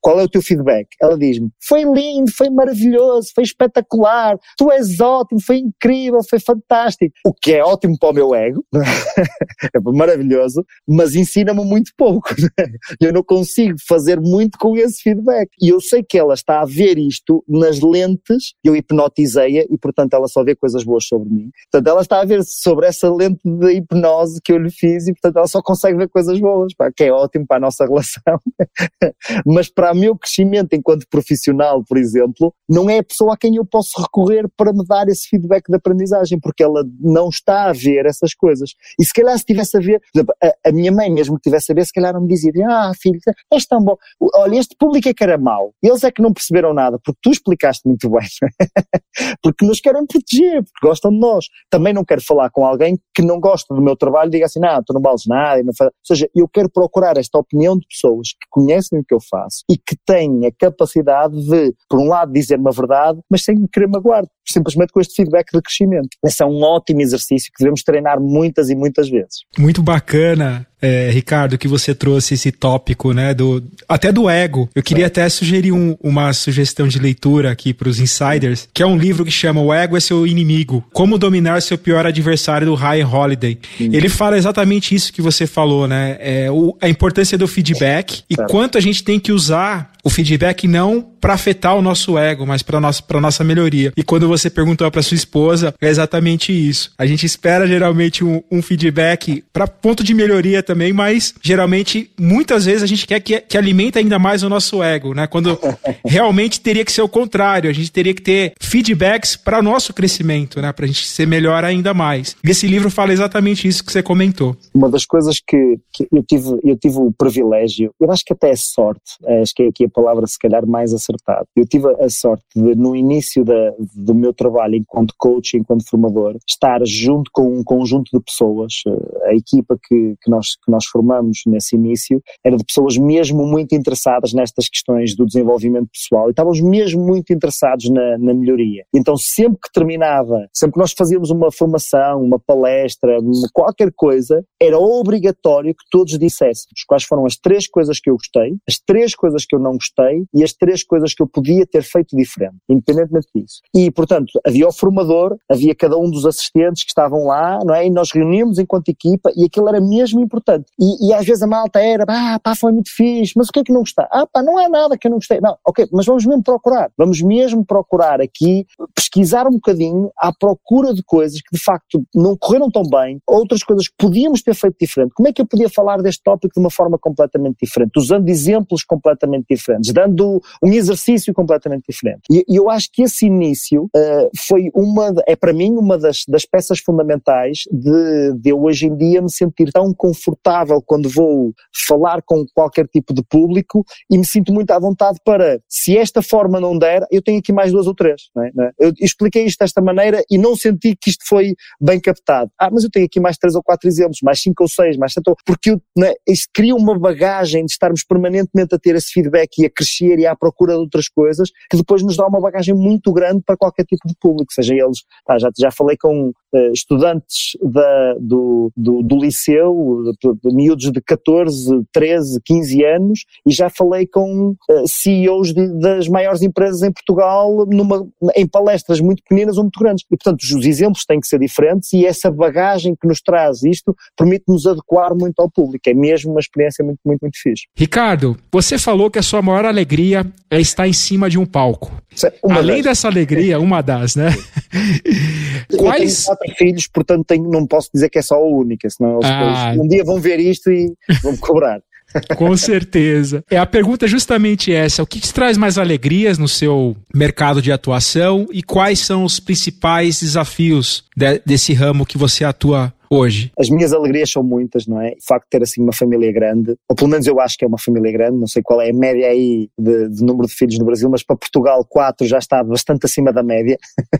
Speaker 2: Qual é o teu feedback? Ela diz-me, foi lindo, foi maravilhoso, foi espetacular, tu és ótimo, foi incrível, foi fantástico. O que é ótimo para o meu ego, é maravilhoso, mas ensina-me muito pouco. Eu não consigo fazer muito com esse feedback. E eu sei que ela está a ver isto nas lentes, eu hipnotizei-a e, portanto, ela só vê coisas boas sobre mim. Portanto, ela está a ver sobre essa lente de hipnose que eu lhe fiz e, portanto, ela só consegue ver coisas boas, pá, que é ótimo para a nossa relação. Mas para o meu crescimento enquanto profissional, por exemplo, não é a pessoa a quem eu posso recorrer para me dar esse feedback de aprendizagem, porque ela não está a ver essas coisas. E se calhar se estivesse a ver, a, a, minha mãe mesmo que estivesse a ver, se calhar não me dizia, ah filho, és tão bom, olha, este público é que era mau, eles é que não perceberam nada, porque tu explicaste muito bem, porque nos querem proteger, porque gostam de nós. Também não quero falar com alguém que não gosta do meu trabalho e diga assim, não, tu não vales nada, não faz... ou seja, eu quero procurar esta opinião de pessoas que conhecem o que eu faço e que têm a capacidade de, por um lado, dizer-me a verdade, mas sem me querer magoar, simplesmente com este feedback de crescimento. Esse é um ótimo exercício que devemos treinar muitas e muitas vezes.
Speaker 4: Muito bacana é, Ricardo, que você trouxe esse tópico, né, do, até do ego. Eu queria é. até sugerir um, uma sugestão de leitura aqui para os insiders, que é um livro que chama O Ego é Seu Inimigo, Como Dominar Seu Pior Adversário, do Ryan Holiday. Sim. Ele fala exatamente isso que você falou, né, é, o, a importância do feedback e quanto a gente tem que usar o feedback não para afetar o nosso ego, mas para nossa para nossa melhoria. E quando você perguntou para sua esposa, é exatamente isso. A gente espera geralmente um, um feedback para ponto de melhoria também, mas geralmente muitas vezes a gente quer que, que alimente ainda mais o nosso ego, né? Quando realmente teria que ser o contrário, a gente teria que ter feedbacks para o nosso crescimento, né? Para a gente ser melhor ainda mais. E esse livro fala exatamente isso que você comentou.
Speaker 2: Uma das coisas que, que eu tive eu tive o privilégio, eu acho que até é sorte, acho que é aqui a palavra se calhar mais acertada. Eu tive a sorte de no início da, do meu trabalho enquanto coach, enquanto formador, estar junto com um conjunto de pessoas, eh, a equipa que, que nós que nós formamos nesse início era de pessoas mesmo muito interessadas nestas questões do desenvolvimento pessoal e estávamos mesmo muito interessados na, na melhoria. Então sempre que terminava, sempre que nós fazíamos uma formação, uma palestra, qualquer coisa, era obrigatório que todos disséssemos quais foram as três coisas que eu gostei, as três coisas que eu não gostei e as três coisas que eu podia ter feito diferente, independentemente disso. E, portanto, havia o formador, havia cada um dos assistentes que estavam lá, não é? E nós reuníamos enquanto equipa e aquilo era mesmo importante. E, e, às vezes a malta era, ah, pá, foi muito fixe, mas o que é que não gostar? Ah, pá, não é nada que eu não gostei. Não, ok, mas vamos mesmo procurar. Vamos mesmo procurar aqui, pesquisar um bocadinho à procura de coisas que de facto não correram tão bem, outras coisas que podíamos ter feito diferente. Como é que eu podia falar deste tópico de uma forma completamente diferente? Usando exemplos completamente diferentes, dando um exercício completamente diferente. E, e eu acho que esse início uh, foi uma, é para mim uma das, das peças fundamentais de, de eu hoje em dia me sentir tão confortável quando vou falar com qualquer tipo de público e me sinto muito à vontade para, se esta forma não der, eu tenho aqui mais duas ou três. É? É? Eu expliquei isto desta maneira e não senti que isto foi bem captado. Ah, mas eu tenho aqui mais três ou quatro exemplos, mais cinco ou seis, mais sete, porque eu, é? isto cria uma bagagem de estarmos permanentemente a ter esse feedback e a crescer e à procura de outras coisas que depois nos dá uma bagagem muito grande para qualquer tipo de público, seja eles, já, já falei com estudantes da, do, do, do liceu, de miúdos de 14, 13, 15 anos e já falei com eh, CEOs de, das maiores empresas em Portugal numa, em palestras muito pequenas ou muito grandes. E, portanto, os exemplos têm que ser diferentes e essa bagagem que nos traz isto permite-nos adequar muito ao público. É mesmo uma experiência muito, muito, muito fixe.
Speaker 4: Ricardo, você falou que a sua maior alegria é estar em cima de um palco. Uma Além das. dessa alegria, uma das, né?
Speaker 2: Quais... Quatro filhos, portanto tenho, não posso dizer que é só a única, senão ah. um dia vão ver isto e vão me cobrar.
Speaker 4: Com certeza. É a pergunta é justamente essa: o que te traz mais alegrias no seu mercado de atuação e quais são os principais desafios de, desse ramo que você atua hoje?
Speaker 2: As minhas alegrias são muitas, não é? O facto de ter assim uma família grande, ou pelo menos eu acho que é uma família grande, não sei qual é a média aí de, de número de filhos no Brasil, mas para Portugal quatro já está bastante acima da média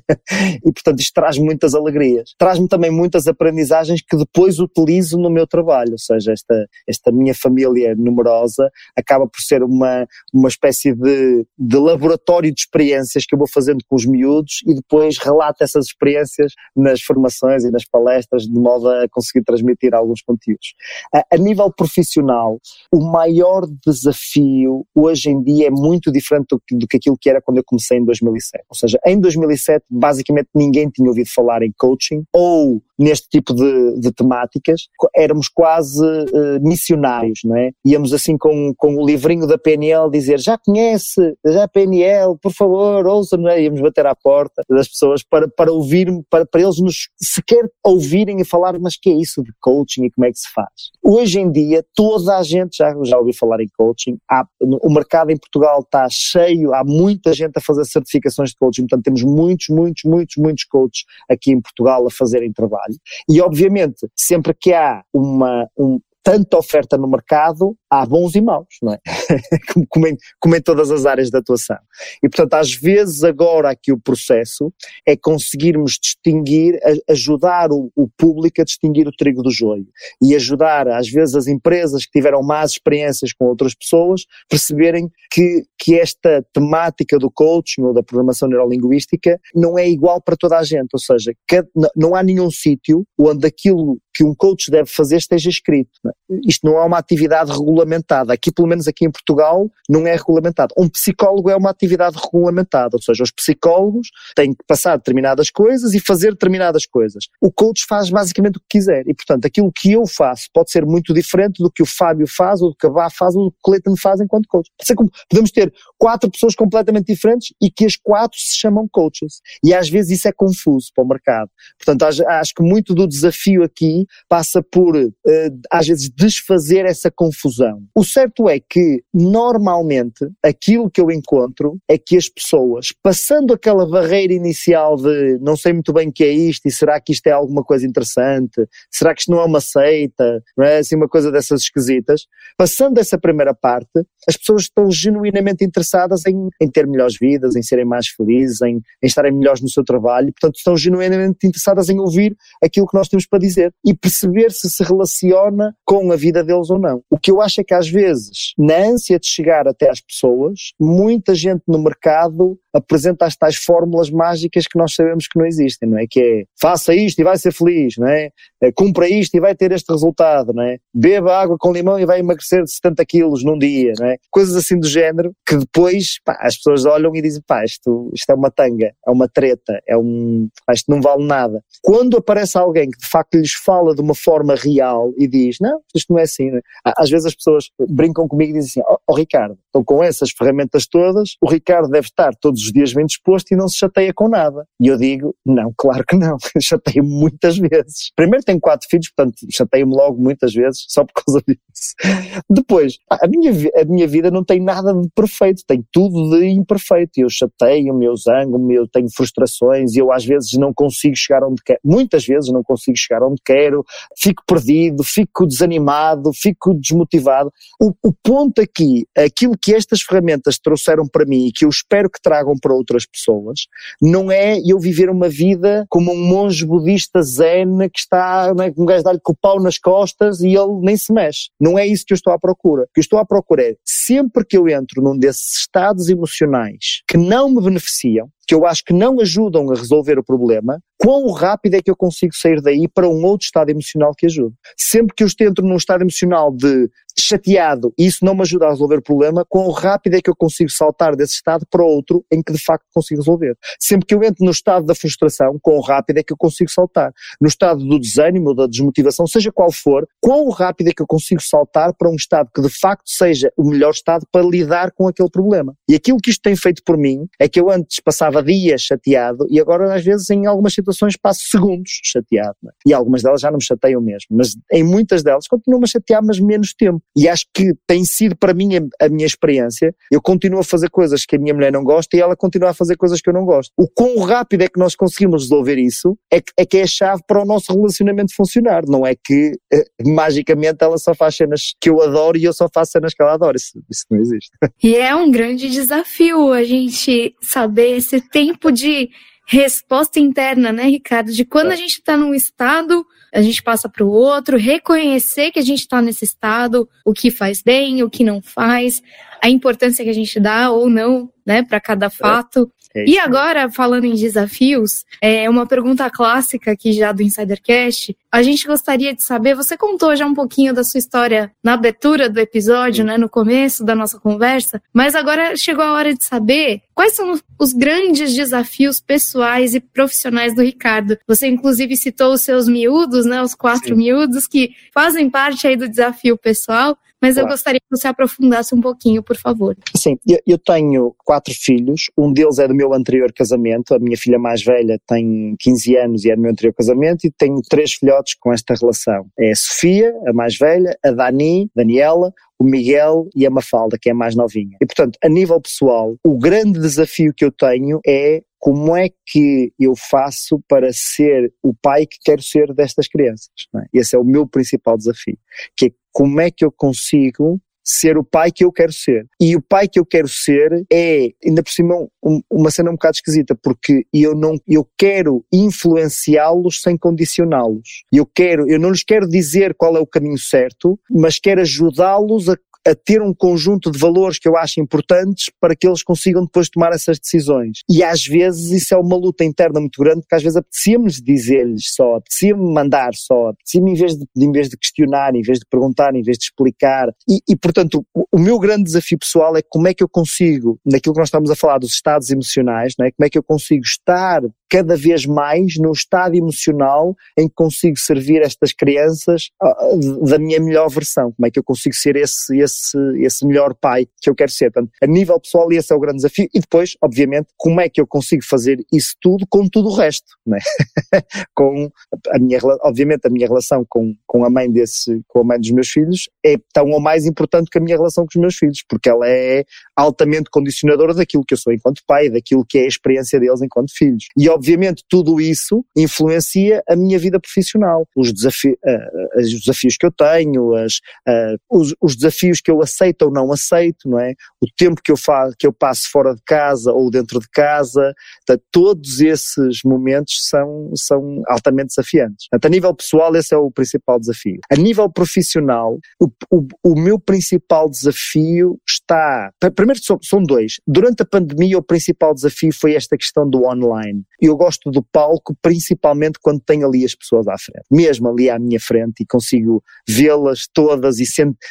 Speaker 2: e portanto isto traz muitas alegrias. Traz-me também muitas aprendizagens que depois utilizo no meu trabalho, ou seja, esta, esta minha família numerosa acaba por ser uma, uma espécie de, de laboratório de experiências que eu vou fazendo com os miúdos e depois relato essas experiências nas formações e nas palestras de modo a conseguir transmitir alguns conteúdos. A, a nível profissional, o maior desafio hoje em dia é muito diferente do, do que aquilo que era quando eu comecei em 2007. Ou seja, em 2007 basicamente ninguém tinha ouvido falar em coaching ou neste tipo de, de temáticas, éramos quase uh, missionários, não é? Íamos assim com, com o livrinho da PNL dizer já conhece, já a PNL, por favor, ouça, não é? Íamos bater à porta das pessoas para, para ouvir, para, para eles nos sequer ouvirem e falar, mas que é isso de coaching e como é que se faz? Hoje em dia toda a gente já, já ouviu falar em coaching, há, o mercado em Portugal está cheio, há muita gente a fazer certificações de coaching, portanto temos muitos, muitos, muitos, muitos coaches aqui em Portugal a fazerem trabalho trabalho. E obviamente, sempre que há uma, um, tanta oferta no mercado, há bons e maus, não é? como, em, como, em, todas as áreas de atuação. E portanto, às vezes agora aqui o processo é conseguirmos distinguir, ajudar o, o, público a distinguir o trigo do joio e ajudar às vezes as empresas que tiveram más experiências com outras pessoas perceberem que, que esta temática do coaching ou da programação neurolinguística não é igual para toda a gente, ou seja, não há nenhum sítio onde aquilo que um coach deve fazer esteja escrito. É? Isto não é uma atividade regulamentada. Aqui, pelo menos aqui em Portugal, não é regulamentado. Um psicólogo é uma atividade regulamentada, ou seja, os psicólogos têm que passar determinadas coisas e fazer determinadas coisas. O coach faz basicamente o que quiser e, portanto, aquilo que eu faço pode ser muito diferente do que o Fábio faz, ou do que a Vá faz, ou do que o Cleiton faz enquanto coach. Podemos ter quatro pessoas completamente diferentes e que as quatro se chamam coaches. E às vezes isso é confuso para o mercado. Portanto, acho que muito do desafio aqui passa por, uh, às vezes, desfazer essa confusão. O certo é que, normalmente, aquilo que eu encontro é que as pessoas, passando aquela barreira inicial de não sei muito bem o que é isto e será que isto é alguma coisa interessante, será que isto não é uma seita, não é assim uma coisa dessas esquisitas, passando essa primeira parte, as pessoas estão genuinamente interessadas em, em ter melhores vidas, em serem mais felizes, em, em estarem melhores no seu trabalho, portanto estão genuinamente interessadas em ouvir aquilo que nós temos para dizer. E perceber se se relaciona com a vida deles ou não. O que eu acho é que às vezes, na ânsia de chegar até às pessoas, muita gente no mercado apresenta as tais fórmulas mágicas que nós sabemos que não existem, não é? Que é faça isto e vai ser feliz, não é? é cumpra isto e vai ter este resultado, não é? Beba água com limão e vai emagrecer de 70 quilos num dia, não é? Coisas assim do género que depois pá, as pessoas olham e dizem pá, isto, isto é uma tanga, é uma treta, é um, isto não vale nada. Quando aparece alguém que de facto lhes fala de uma forma real e diz não, isto não é assim, não é? às vezes as pessoas brincam comigo e dizem assim, ó oh, oh, Ricardo, então com essas ferramentas todas, o Ricardo deve estar todos os dias bem disposto e não se chateia com nada. E eu digo, não, claro que não, chateio muitas vezes. Primeiro tenho quatro filhos, portanto chateio-me logo muitas vezes, só por causa disso. Depois, a minha, a minha vida não tem nada de perfeito, tem tudo de imperfeito. Eu chateio-me, eu zango-me, eu tenho frustrações eu às vezes não consigo chegar onde quero. Muitas vezes não consigo chegar onde quero, fico perdido, fico desanimado, fico desmotivado. O, o ponto aqui, aquilo que estas ferramentas trouxeram para mim e que eu espero que tragam para outras pessoas, não é eu viver uma vida como um monge budista zen que está, não é, um gajo dá-lhe com o pau nas costas e ele nem se mexe. Não é isso que eu estou à procura. O que eu estou à procura é, sempre que eu entro num desses estados emocionais que não me beneficiam, que eu acho que não ajudam a resolver o problema, quão rápido é que eu consigo sair daí para um outro estado emocional que ajude. Sempre que eu entro num estado emocional de chateado e isso não me ajuda a resolver o problema, quão rápido é que eu consigo saltar desse estado para outro em que de facto consigo resolver. Sempre que eu entro no estado da frustração, quão rápido é que eu consigo saltar. No estado do desânimo, da desmotivação, seja qual for, quão rápido é que eu consigo saltar para um estado que de facto seja o melhor estado para lidar com aquele problema. E aquilo que isto tem feito por mim é que eu antes passava passava dias chateado e agora às vezes em algumas situações passo segundos chateado. É? E algumas delas já não me chateiam mesmo, mas em muitas delas continuo a chatear, mas menos tempo. E acho que tem sido para mim a, a minha experiência. Eu continuo a fazer coisas que a minha mulher não gosta e ela continua a fazer coisas que eu não gosto. O quão rápido é que nós conseguimos resolver isso é que é, que é a chave para o nosso relacionamento funcionar. Não é que eh, magicamente ela só faz cenas que eu adoro e eu só faço cenas que ela adora. Isso, isso não existe.
Speaker 3: E é um grande desafio a gente saber esse tempo de resposta interna, né, Ricardo? De quando é. a gente está num estado, a gente passa para o outro, reconhecer que a gente está nesse estado, o que faz bem, o que não faz, a importância que a gente dá ou não, né, para cada é. fato. É e agora, falando em desafios, é uma pergunta clássica aqui já do Insidercast. A gente gostaria de saber, você contou já um pouquinho da sua história na abertura do episódio, né, no começo da nossa conversa, mas agora chegou a hora de saber quais são os grandes desafios pessoais e profissionais do Ricardo. Você inclusive citou os seus miúdos, né, os quatro Sim. miúdos que fazem parte aí do desafio pessoal. Mas claro. eu gostaria que você aprofundasse um pouquinho, por favor.
Speaker 2: Sim, eu, eu, tenho quatro filhos, um deles é do meu anterior casamento, a minha filha mais velha tem 15 anos e é do meu anterior casamento, e tenho três filhotes com esta relação. É a Sofia, a mais velha, a Dani, Daniela, o Miguel e a Mafalda, que é a mais novinha. E portanto, a nível pessoal, o grande desafio que eu tenho é como é que eu faço para ser o pai que quero ser destas crianças? É? Esse é o meu principal desafio, que é como é que eu consigo ser o pai que eu quero ser. E o pai que eu quero ser é, ainda por cima, um, uma cena um bocado esquisita, porque eu não, eu quero influenciá-los sem condicioná-los. Eu quero, eu não lhes quero dizer qual é o caminho certo, mas quero ajudá-los a a ter um conjunto de valores que eu acho importantes para que eles consigam depois tomar essas decisões. E às vezes isso é uma luta interna muito grande, porque às vezes apetecia-me dizer-lhes só, apetecia-me mandar só, apetecia-me em vez, de, em vez de questionar, em vez de perguntar, em vez de explicar. E, e portanto, o, o, meu grande desafio pessoal é como é que eu consigo, naquilo que nós estamos a falar dos estados emocionais, não é? como é que eu consigo estar cada vez mais num estado emocional em que consigo servir estas crianças uh, da minha melhor versão, como é que eu consigo ser esse, esse, esse melhor pai que eu quero ser. Portanto, a nível pessoal esse é o grande desafio e depois, obviamente, como é que eu consigo fazer isso tudo com tudo o resto, né? com a minha, obviamente a minha relação com, com a mãe desse, com a mãe dos meus filhos é tão ou mais importante que a minha relação com os meus filhos, porque ela é altamente condicionadora daquilo que eu sou enquanto pai, daquilo que é a experiência deles enquanto filhos. E obviamente tudo isso influencia a minha vida profissional, os, desafi uh, os desafios que eu tenho, as, uh, os, os, desafios que eu aceito ou não aceito, não é? O tempo que eu, que eu passo fora de casa ou dentro de casa, tá, todos esses momentos são, são altamente desafiantes. Portanto, a nível pessoal esse é o principal desafio. A nível profissional, o, o, o meu principal desafio está, primeiro são, são dois. Durante a pandemia o principal desafio foi esta questão do online. Eu gosto do palco principalmente quando tenho ali as pessoas à frente, mesmo ali à minha frente e consigo vê-las todas e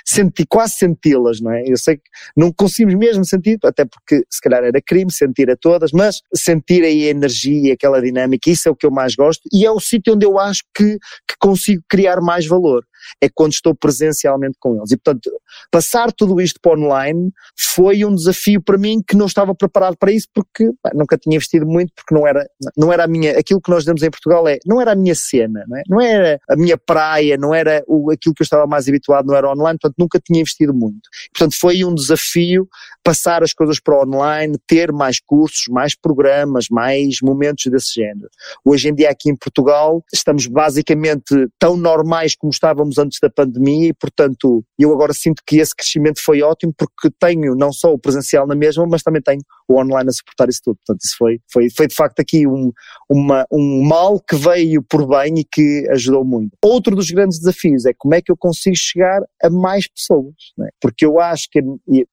Speaker 2: sentir, quase senti-las, não é? Eu sei que não conseguimos mesmo sentir, até porque se calhar era crime sentir a todas, mas sentir aí a energia, aquela dinâmica, isso é o que eu mais gosto e é o sítio onde eu acho que, que consigo criar mais valor é quando estou presencialmente com eles. E, portanto, passar tudo isto para online foi um desafio para mim que não estava preparado para isso porque nunca tinha investido muito, porque não era, não era a minha, aquilo que nós demos em Portugal é, não era a minha cena, não, é? não era a minha praia, não era o, aquilo que eu estava mais habituado, não era online, portanto nunca tinha investido muito. Portanto, foi um desafio passar as coisas para online, ter mais cursos, mais programas, mais momentos desse género. Hoje em dia aqui em Portugal estamos basicamente tão normais como estávamos antes da pandemia e, portanto, eu agora sinto que esse crescimento foi ótimo porque tenho não só o presencial na mesma, mas também tenho o online a suportar isso tudo. Portanto, isso foi, foi, foi de facto aqui um, uma, um mal que veio por bem e que ajudou muito. Outro dos grandes desafios é como é que eu consigo chegar a mais pessoas, né? porque eu acho que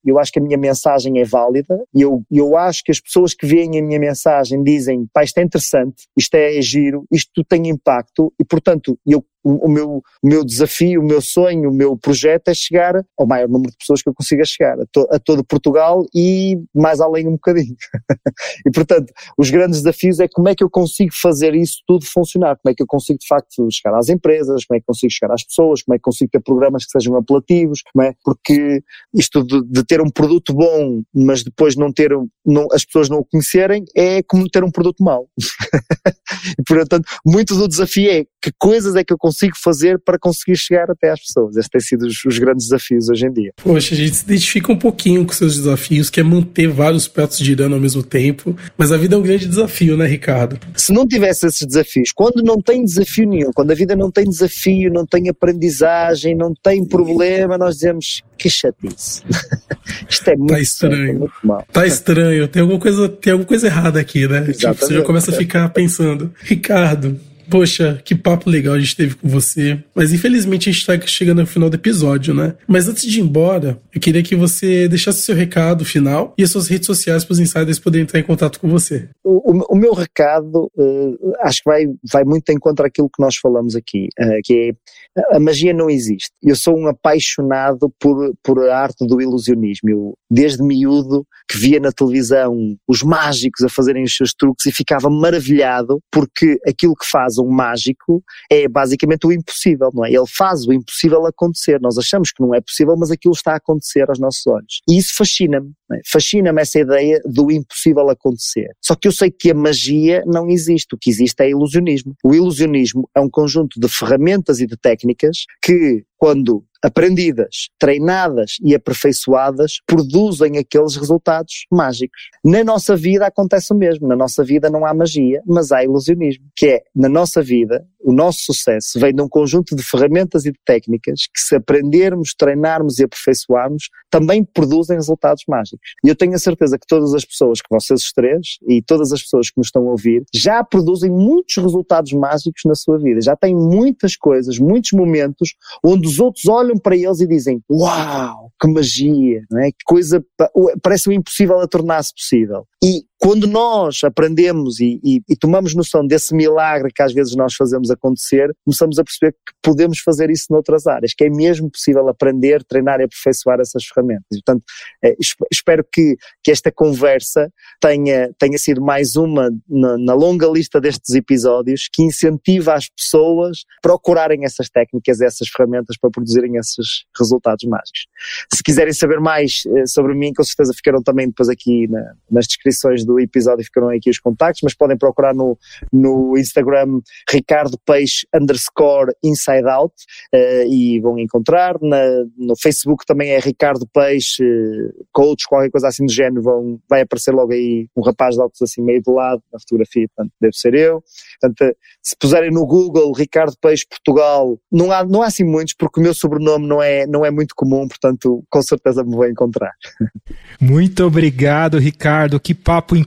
Speaker 2: eu acho que a minha mensagem é válida e eu, eu acho que as pessoas que veem a minha mensagem dizem, pá, isto é interessante, isto é giro, isto tem impacto e portanto eu o, meu, o meu desafio, o meu sonho, o meu projeto é chegar ao maior número de pessoas que eu consiga chegar, a, to, a todo Portugal e mais além um bocadinho. e portanto, os grandes desafios é como é que eu consigo fazer isso tudo funcionar, como é que eu consigo de facto chegar às empresas, como é que consigo chegar às pessoas, como é que consigo ter programas que sejam apelativos, como é? porque isto de, de ter um produto bom, mas depois não ter não, as pessoas não o conhecerem é como ter um produto mau. e, portanto, muito do desafio é que coisas é que eu consigo fazer para conseguir chegar até às pessoas. Estes têm sido os, os grandes desafios hoje em dia.
Speaker 1: Poxa, a gente se identifica um pouquinho com seus desafios, que é manter vários pratos girando ao mesmo tempo, mas a vida é um grande desafio, né, Ricardo?
Speaker 2: Se não tivesse esses desafios, quando não tem desafio nenhum, quando a vida não tem desafio, não tem aprendizagem, não tem problema, nós dizemos que chatice. Isto é muito,
Speaker 1: tá estranho.
Speaker 2: Certo, muito mal.
Speaker 1: Tá estranho, tem alguma coisa, tem alguma coisa errada aqui, né? Tipo, você já começa a ficar pensando, Ricardo, Poxa, que papo legal a gente teve com você. Mas infelizmente a gente tá chegando ao final do episódio, né? Mas antes de ir embora, eu queria que você deixasse seu recado final e as suas redes sociais para os insiders poderem entrar em contato com você.
Speaker 2: O, o, o meu recado uh, acho que vai, vai muito em contra aquilo que nós falamos aqui, uh, que é a magia não existe. Eu sou um apaixonado por, por a arte do ilusionismo. Eu, desde miúdo, que via na televisão os mágicos a fazerem os seus truques e ficava maravilhado porque aquilo que faz um mágico é basicamente o impossível, não é? Ele faz o impossível acontecer. Nós achamos que não é possível, mas aquilo está a acontecer aos nossos olhos. E isso fascina-me. É? Fascina-me essa ideia do impossível acontecer. Só que eu sei que a magia não existe. O que existe é ilusionismo. O ilusionismo é um conjunto de ferramentas e de técnicas que, quando aprendidas, treinadas e aperfeiçoadas, produzem aqueles resultados mágicos. Na nossa vida acontece o mesmo. Na nossa vida não há magia, mas há ilusionismo. Que é, na nossa vida, o nosso sucesso vem de um conjunto de ferramentas e de técnicas que, se aprendermos, treinarmos e aperfeiçoarmos, também produzem resultados mágicos. E eu tenho a certeza que todas as pessoas, que vocês os três, e todas as pessoas que nos estão a ouvir, já produzem muitos resultados mágicos na sua vida. Já têm muitas coisas, muitos momentos onde os outros olham para eles e dizem: Uau, que magia, não é? Que coisa, parece um impossível a tornar-se possível. E quando nós aprendemos e, e, e, tomamos noção desse milagre que às vezes nós fazemos acontecer, começamos a perceber que podemos fazer isso noutras áreas, que é mesmo possível aprender, treinar e aperfeiçoar essas ferramentas. Portanto, é, espero que, que esta conversa tenha, tenha sido mais uma na, na, longa lista destes episódios que incentiva as pessoas a procurarem essas técnicas, essas ferramentas para produzirem esses resultados mágicos. Se quiserem saber mais eh, sobre mim, com certeza ficarão também depois aqui na, nas descrições do do episódio ficaram aqui os contactos, mas podem procurar no, no Instagram Ricardo Peixe underscore Inside Out uh, e vão encontrar. Na, no Facebook também é Ricardo Peixe, uh, coach, qualquer coisa assim do género, vão, vai aparecer logo aí um rapaz de óculos assim meio do lado na fotografia, portanto deve ser eu. Portanto, se puserem no Google Ricardo Peixe Portugal, não há, não há assim muitos porque o meu sobrenome não é, não é muito comum, portanto com certeza me vou encontrar.
Speaker 4: Muito obrigado, Ricardo. Que papo incrível.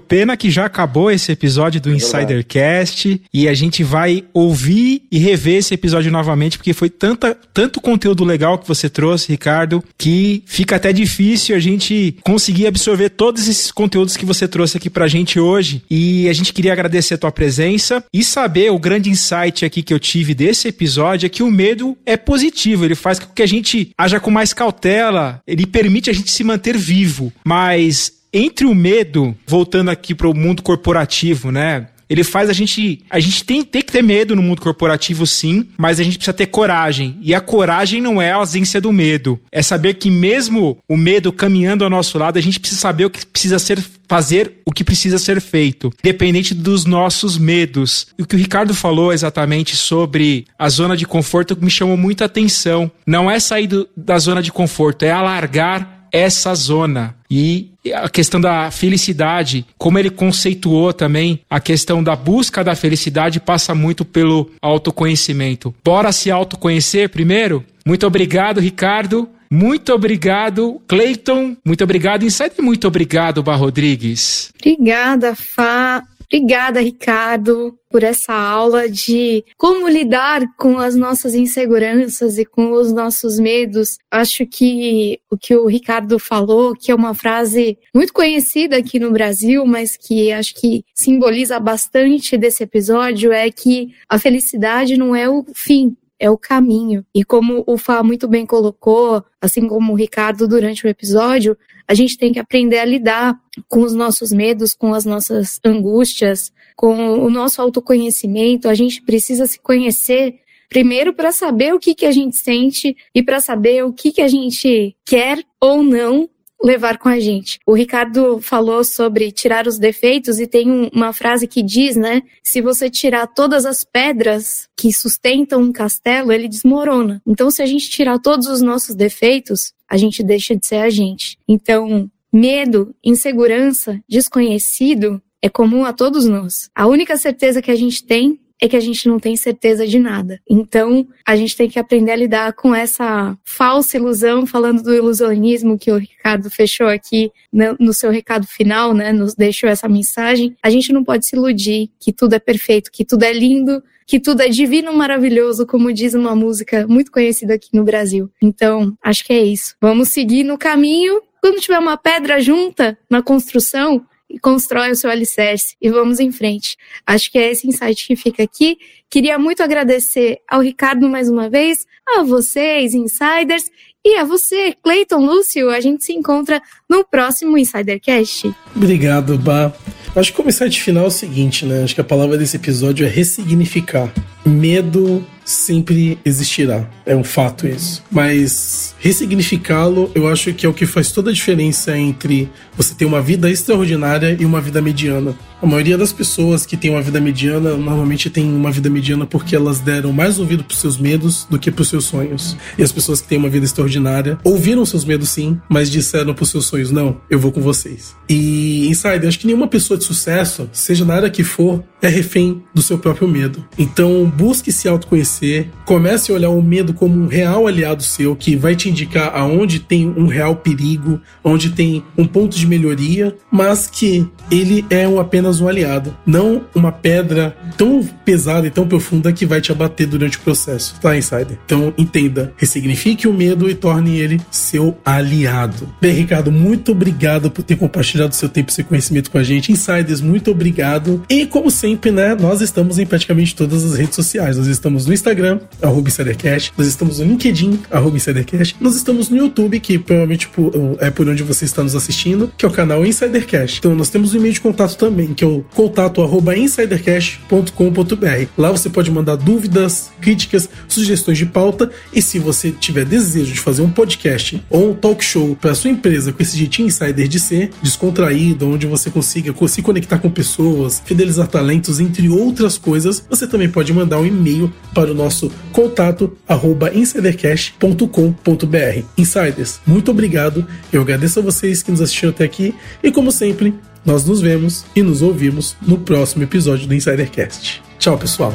Speaker 4: Pena que já acabou esse episódio do é Insidercast e a gente vai ouvir e rever esse episódio novamente porque foi tanta, tanto conteúdo legal que você trouxe, Ricardo, que fica até difícil a gente conseguir absorver todos esses conteúdos que você trouxe aqui pra gente hoje. E a gente queria agradecer a tua presença e saber o grande insight aqui que eu tive desse episódio é que o medo é positivo, ele faz com que a gente haja com mais cautela, ele permite a gente se manter vivo, mas entre o medo, voltando aqui para o mundo corporativo, né? Ele faz a gente. A gente tem, tem que ter medo no mundo corporativo, sim, mas a gente precisa ter coragem. E a coragem não é a ausência do medo. É saber que, mesmo o medo caminhando ao nosso lado, a gente precisa saber o que precisa ser. Fazer o que precisa ser feito, independente dos nossos medos. E o que o Ricardo falou exatamente sobre a zona de conforto me chamou muita atenção. Não é sair do, da zona de conforto, é alargar essa zona. E a questão da felicidade, como ele conceituou também, a questão da busca da felicidade passa muito pelo autoconhecimento. Bora se autoconhecer primeiro? Muito obrigado, Ricardo. Muito obrigado, Cleiton. Muito obrigado, Insider. Muito obrigado, Bar Rodrigues.
Speaker 3: Obrigada, Fá. Obrigada, Ricardo, por essa aula de como lidar com as nossas inseguranças e com os nossos medos. Acho que o que o Ricardo falou, que é uma frase muito conhecida aqui no Brasil, mas que acho que simboliza bastante desse episódio, é que a felicidade não é o fim, é o caminho. E como o Fá muito bem colocou, assim como o Ricardo durante o episódio, a gente tem que aprender a lidar com os nossos medos, com as nossas angústias, com o nosso autoconhecimento. A gente precisa se conhecer primeiro para saber o que, que a gente sente e para saber o que, que a gente quer ou não levar com a gente. O Ricardo falou sobre tirar os defeitos e tem uma frase que diz, né? Se você tirar todas as pedras que sustentam um castelo, ele desmorona. Então, se a gente tirar todos os nossos defeitos, a gente deixa de ser a gente. Então, medo, insegurança, desconhecido é comum a todos nós. A única certeza que a gente tem é que a gente não tem certeza de nada. Então, a gente tem que aprender a lidar com essa falsa ilusão, falando do ilusionismo que o Ricardo fechou aqui no seu recado final, né? Nos deixou essa mensagem. A gente não pode se iludir que tudo é perfeito, que tudo é lindo, que tudo é divino, maravilhoso, como diz uma música muito conhecida aqui no Brasil. Então, acho que é isso. Vamos seguir no caminho. Quando tiver uma pedra junta na construção, e constrói o seu alicerce e vamos em frente. Acho que é esse insight que fica aqui. Queria muito agradecer ao Ricardo mais uma vez, a vocês, insiders, e a você, Cleiton Lúcio. A gente se encontra no próximo Insidercast.
Speaker 1: Obrigado, Bá. Acho que o insight final é o seguinte, né? Acho que a palavra desse episódio é ressignificar. Medo sempre existirá. É um fato isso. Mas ressignificá-lo, eu acho que é o que faz toda a diferença entre você ter uma vida extraordinária e uma vida mediana. A maioria das pessoas que tem uma vida mediana normalmente tem uma vida mediana porque elas deram mais ouvido para seus medos do que para seus sonhos. E as pessoas que têm uma vida extraordinária ouviram seus medos sim, mas disseram para seus sonhos não, eu vou com vocês. E insider, acho que nenhuma pessoa de sucesso, seja na área que for, é refém do seu próprio medo. Então busque se autoconhecer, comece a olhar o medo como um real aliado seu que vai te indicar aonde tem um real perigo, onde tem um ponto de melhoria, mas que ele é um apenas um aliado, não uma pedra tão pesada e tão profunda que vai te abater durante o processo, tá, Insider? Então entenda, ressignifique o medo e torne ele seu aliado. Bem, Ricardo, muito obrigado por ter compartilhado seu tempo e seu conhecimento com a gente. Insiders, muito obrigado. E como sempre, né, nós estamos em praticamente todas as redes sociais. Nós estamos no Instagram, arroba InsiderCast, nós estamos no LinkedIn, arroba InsiderCast, nós estamos no YouTube, que provavelmente é por onde você está nos assistindo, que é o canal InsiderCast. Então nós temos um e-mail de contato também, que é o contato arroba insidercast.com.br. Lá você pode mandar dúvidas, críticas, sugestões de pauta e se você tiver desejo de fazer um podcast ou um talk show para sua empresa com esse jeitinho insider de ser, descontraído, onde você consiga se conectar com pessoas, fidelizar talentos, entre outras coisas, você também pode mandar um e-mail para o nosso contato arroba insidercast.com.br. Insiders, muito obrigado. Eu agradeço a vocês que nos assistiram até aqui e como sempre, nós nos vemos e nos ouvimos no próximo episódio do Insidercast. Tchau, pessoal!